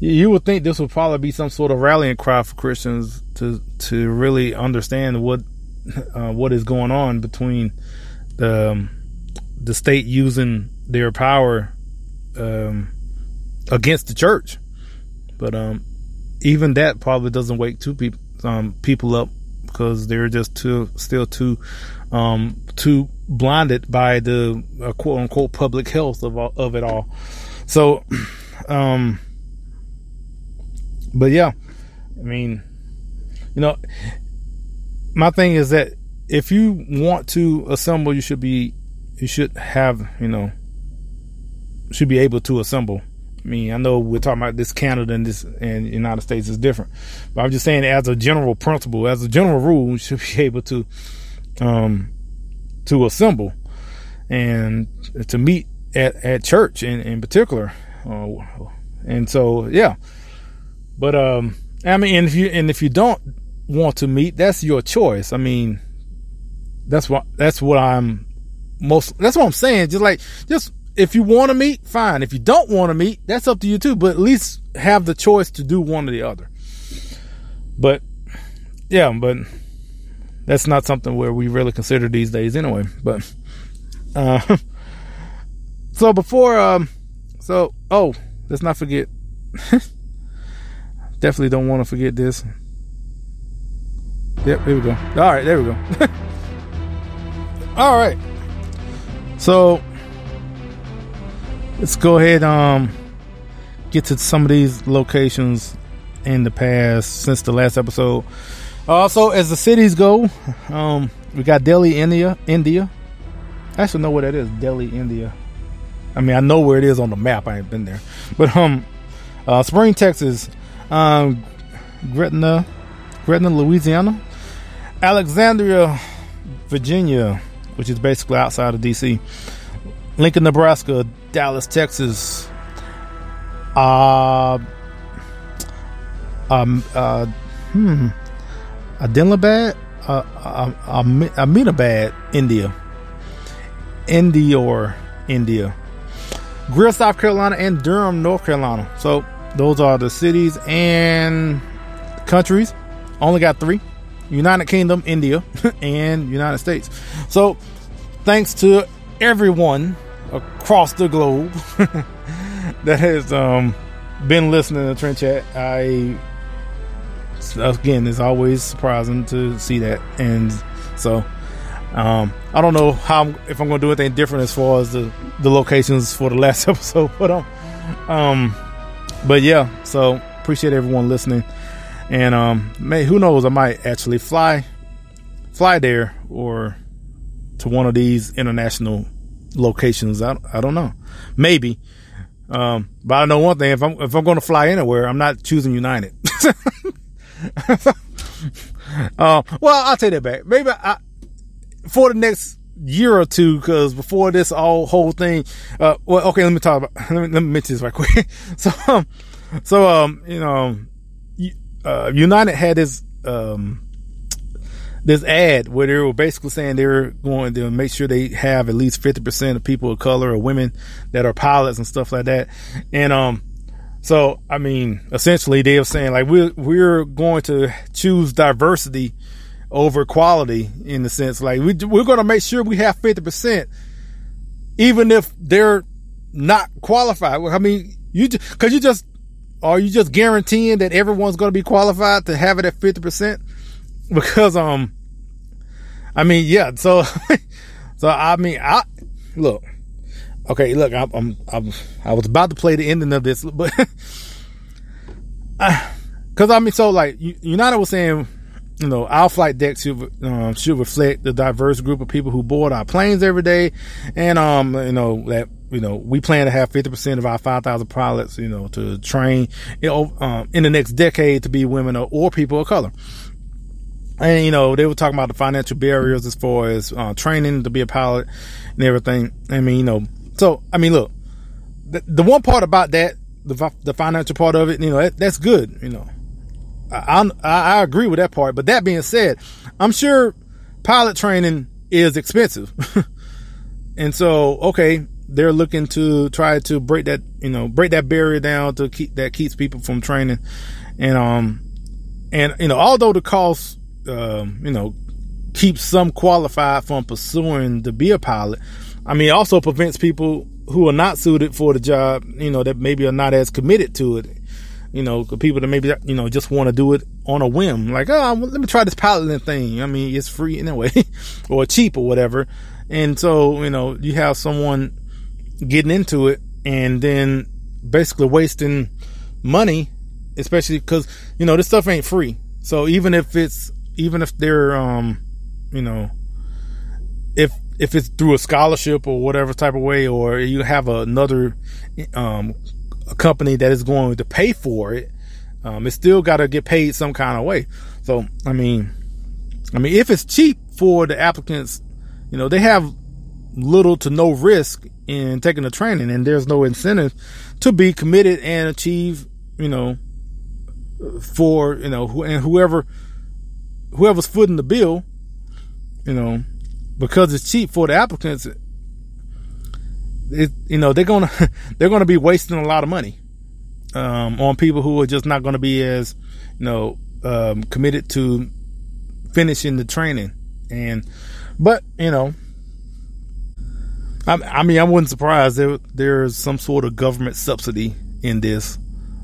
you would think this would probably be some sort of rallying cry for Christians to to really understand what uh, what is going on between the um, the state using their power um, against the church. But um, even that probably doesn't wake two people um, people up because they're just too still too um, too blinded by the uh, quote unquote public health of of it all. So, um, but yeah, I mean, you know, my thing is that if you want to assemble, you should be, you should have, you know, should be able to assemble. I mean, I know we're talking about this Canada and this and United States is different, but I'm just saying as a general principle, as a general rule, we should be able to, um, to assemble and to meet at, at church in, in particular. Uh, and so, yeah, but, um, I mean, and if you, and if you don't want to meet, that's your choice. I mean, that's what, that's what I'm most, that's what I'm saying. Just like, just if you want to meet, fine. If you don't want to meet, that's up to you too. But at least have the choice to do one or the other. But yeah, but that's not something where we really consider these days anyway. But uh, so before um, so oh, let's not forget. Definitely don't want to forget this. Yep, here we go. All right, there we go. All right. So let's go ahead um get to some of these locations in the past since the last episode. Also, as the cities go, um, we got Delhi, India. India. I actually know where that is. Delhi, India. I mean, I know where it is on the map. I ain't been there, but um, uh, Spring, Texas, um, Gretna, Gretna, Louisiana, Alexandria, Virginia, which is basically outside of DC. Lincoln, Nebraska, Dallas, Texas, uh, um, uh, hmm, Adilabad, uh, uh, Aminabad, India, Indore, India, Greer, South Carolina, and Durham, North Carolina. So those are the cities and countries. Only got three: United Kingdom, India, and United States. So thanks to everyone across the globe that has um, been listening to Trend Chat. I again, it's always surprising to see that, and so um, I don't know how if I'm going to do anything different as far as the the locations for the last episode, but um, um, but yeah, so appreciate everyone listening, and um, may who knows, I might actually fly fly there or to one of these international locations. I, I don't know. Maybe. Um, but I know one thing. If I'm, if I'm going to fly anywhere, I'm not choosing United. uh, well, I'll take that back. Maybe I, for the next year or two, because before this all whole thing, uh, well, okay, let me talk about, let me, let me mention this right quick. so, um, so, um, you know, uh, United had this, um, this ad where they were basically saying they were going to make sure they have at least 50% of people of color or women that are pilots and stuff like that. And, um, so, I mean, essentially they were saying like we're, we're going to choose diversity over quality in the sense like we, we're going to make sure we have 50%, even if they're not qualified. I mean, you, cause you just, are you just guaranteeing that everyone's going to be qualified to have it at 50%? Because, um, I mean, yeah, so, so I mean, I, look, okay, look, I'm, I'm, I'm i was about to play the ending of this, but, cause I mean, so like, United was saying, you know, our flight deck should um, should reflect the diverse group of people who board our planes every day, and um, you know that you know we plan to have fifty percent of our five thousand pilots, you know, to train, you know, um, in the next decade to be women or, or, people of color. And you know, they were talking about the financial barriers as far as uh, training to be a pilot and everything. I mean, you know, so I mean, look, the, the one part about that, the the financial part of it, you know, that, that's good, you know I, I, I agree with that part. But that being said, I'm sure pilot training is expensive. and so, okay, they're looking to try to break that, you know, break that barrier down to keep that keeps people from training. And, um, and, you know, although the cost, um, you know, keeps some qualified from pursuing to be a pilot, I mean, also prevents people who are not suited for the job, you know, that maybe are not as committed to it you know, people that maybe, you know, just want to do it on a whim. Like, oh, let me try this piloting thing. I mean, it's free anyway, or cheap or whatever. And so, you know, you have someone getting into it and then basically wasting money, especially because, you know, this stuff ain't free. So even if it's, even if they're, um, you know, if, if it's through a scholarship or whatever type of way, or you have another, um, a company that is going to pay for it, um, it's still got to get paid some kind of way. So, I mean, I mean, if it's cheap for the applicants, you know, they have little to no risk in taking the training and there's no incentive to be committed and achieve, you know, for, you know, and whoever, whoever's footing the bill, you know, because it's cheap for the applicants, it, you know, they're gonna they're gonna be wasting a lot of money um, on people who are just not gonna be as you know um, committed to finishing the training. And but you know, I, I mean, I wasn't surprised there there's some sort of government subsidy in this.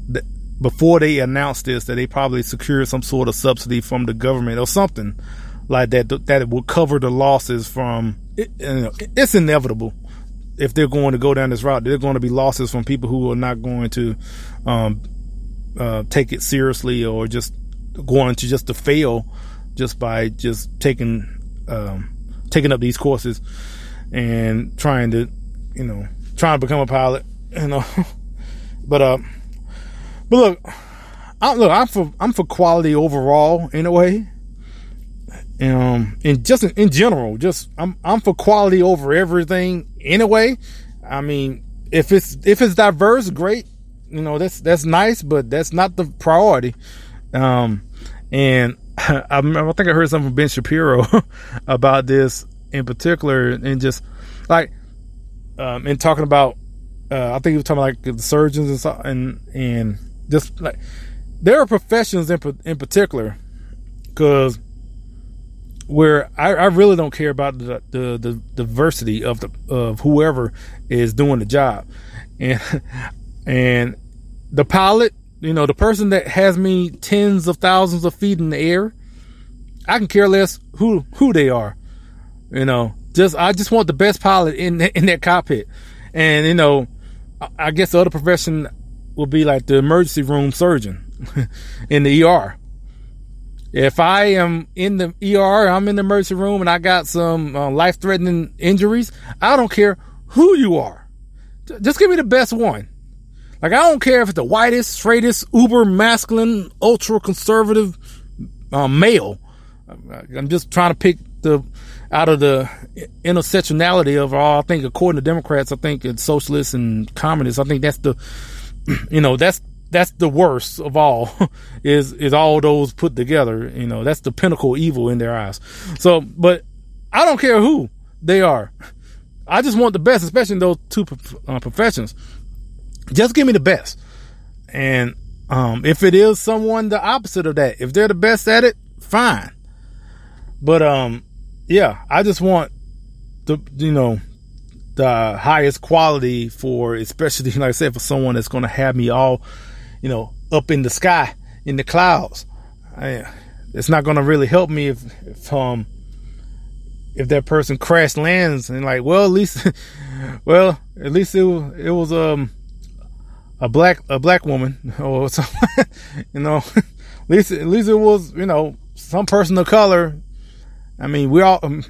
That before they announced this, that they probably secured some sort of subsidy from the government or something like that that it will cover the losses from. It, you know, it's inevitable if they're going to go down this route, they're going to be losses from people who are not going to um, uh, take it seriously or just going to just to fail just by just taking um, taking up these courses and trying to you know trying to become a pilot you know. But uh but look I, look I'm for I'm for quality overall in a way um and just in, in general just I'm I'm for quality over everything anyway. I mean, if it's if it's diverse, great. You know, that's that's nice, but that's not the priority. Um, and I, I think I heard something from Ben Shapiro about this in particular, and just like um, in talking about, uh, I think he was talking about like the surgeons and so, and and just like there are professions in in particular because where I, I, really don't care about the, the, the diversity of the of whoever is doing the job, and and the pilot, you know, the person that has me tens of thousands of feet in the air, I can care less who who they are, you know. Just I just want the best pilot in in that cockpit, and you know, I guess the other profession will be like the emergency room surgeon in the ER if I am in the ER, I'm in the emergency room and I got some uh, life threatening injuries, I don't care who you are. Just give me the best one. Like, I don't care if it's the whitest, straightest, uber masculine, ultra conservative uh, male. I'm just trying to pick the, out of the intersectionality of all, I think according to Democrats, I think it's socialists and communists. I think that's the, you know, that's that's the worst of all is is all those put together. You know, that's the pinnacle evil in their eyes. So, but I don't care who they are. I just want the best, especially in those two uh, professions. Just give me the best. And um, if it is someone the opposite of that, if they're the best at it, fine. But um, yeah, I just want the you know the highest quality for, especially like I said, for someone that's going to have me all, you know, up in the sky in the clouds. I, it's not going to really help me if, if um if that person crash lands and like, well, at least, well, at least it was, it was um a black a black woman or something, you know. at least at least it was you know some person of color. I mean, we all um,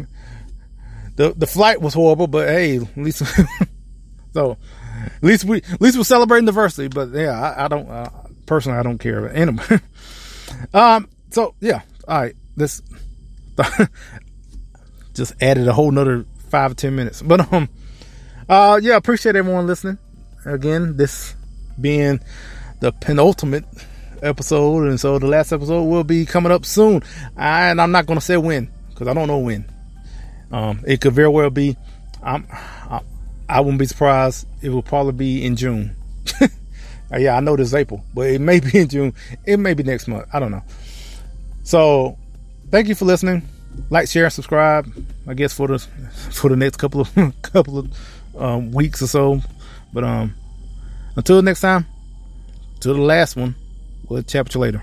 the the flight was horrible, but hey, at least so at least we at least we're celebrating diversity. But yeah, I, I don't uh, personally I don't care anyway. um, so yeah, all right, this just added a whole nother five ten minutes, but um, uh, yeah, appreciate everyone listening. Again, this being the penultimate episode, and so the last episode will be coming up soon. And I'm not going to say when because I don't know when. Um, it could very well be. I'm, I, I wouldn't be surprised. It will probably be in June. Uh, yeah, I know this April, but it may be in June. It may be next month. I don't know. So, thank you for listening. Like, share, subscribe. I guess for the for the next couple of couple of um, weeks or so. But um, until next time, to the last one, we'll chat with you later.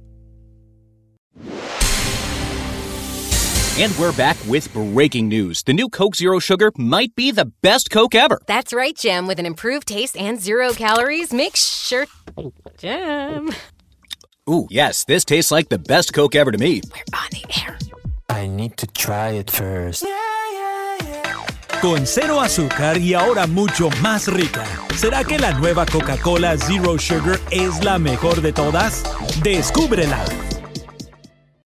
And we're back with breaking news. The new Coke Zero Sugar might be the best Coke ever. That's right, Jim. With an improved taste and zero calories, make sure. Jim. Ooh, yes, this tastes like the best Coke ever to me. We're on the air. I need to try it first. Con cero azúcar y ahora mucho más rica. ¿Será que la nueva Coca-Cola Zero Sugar es la mejor de todas? Descúbrela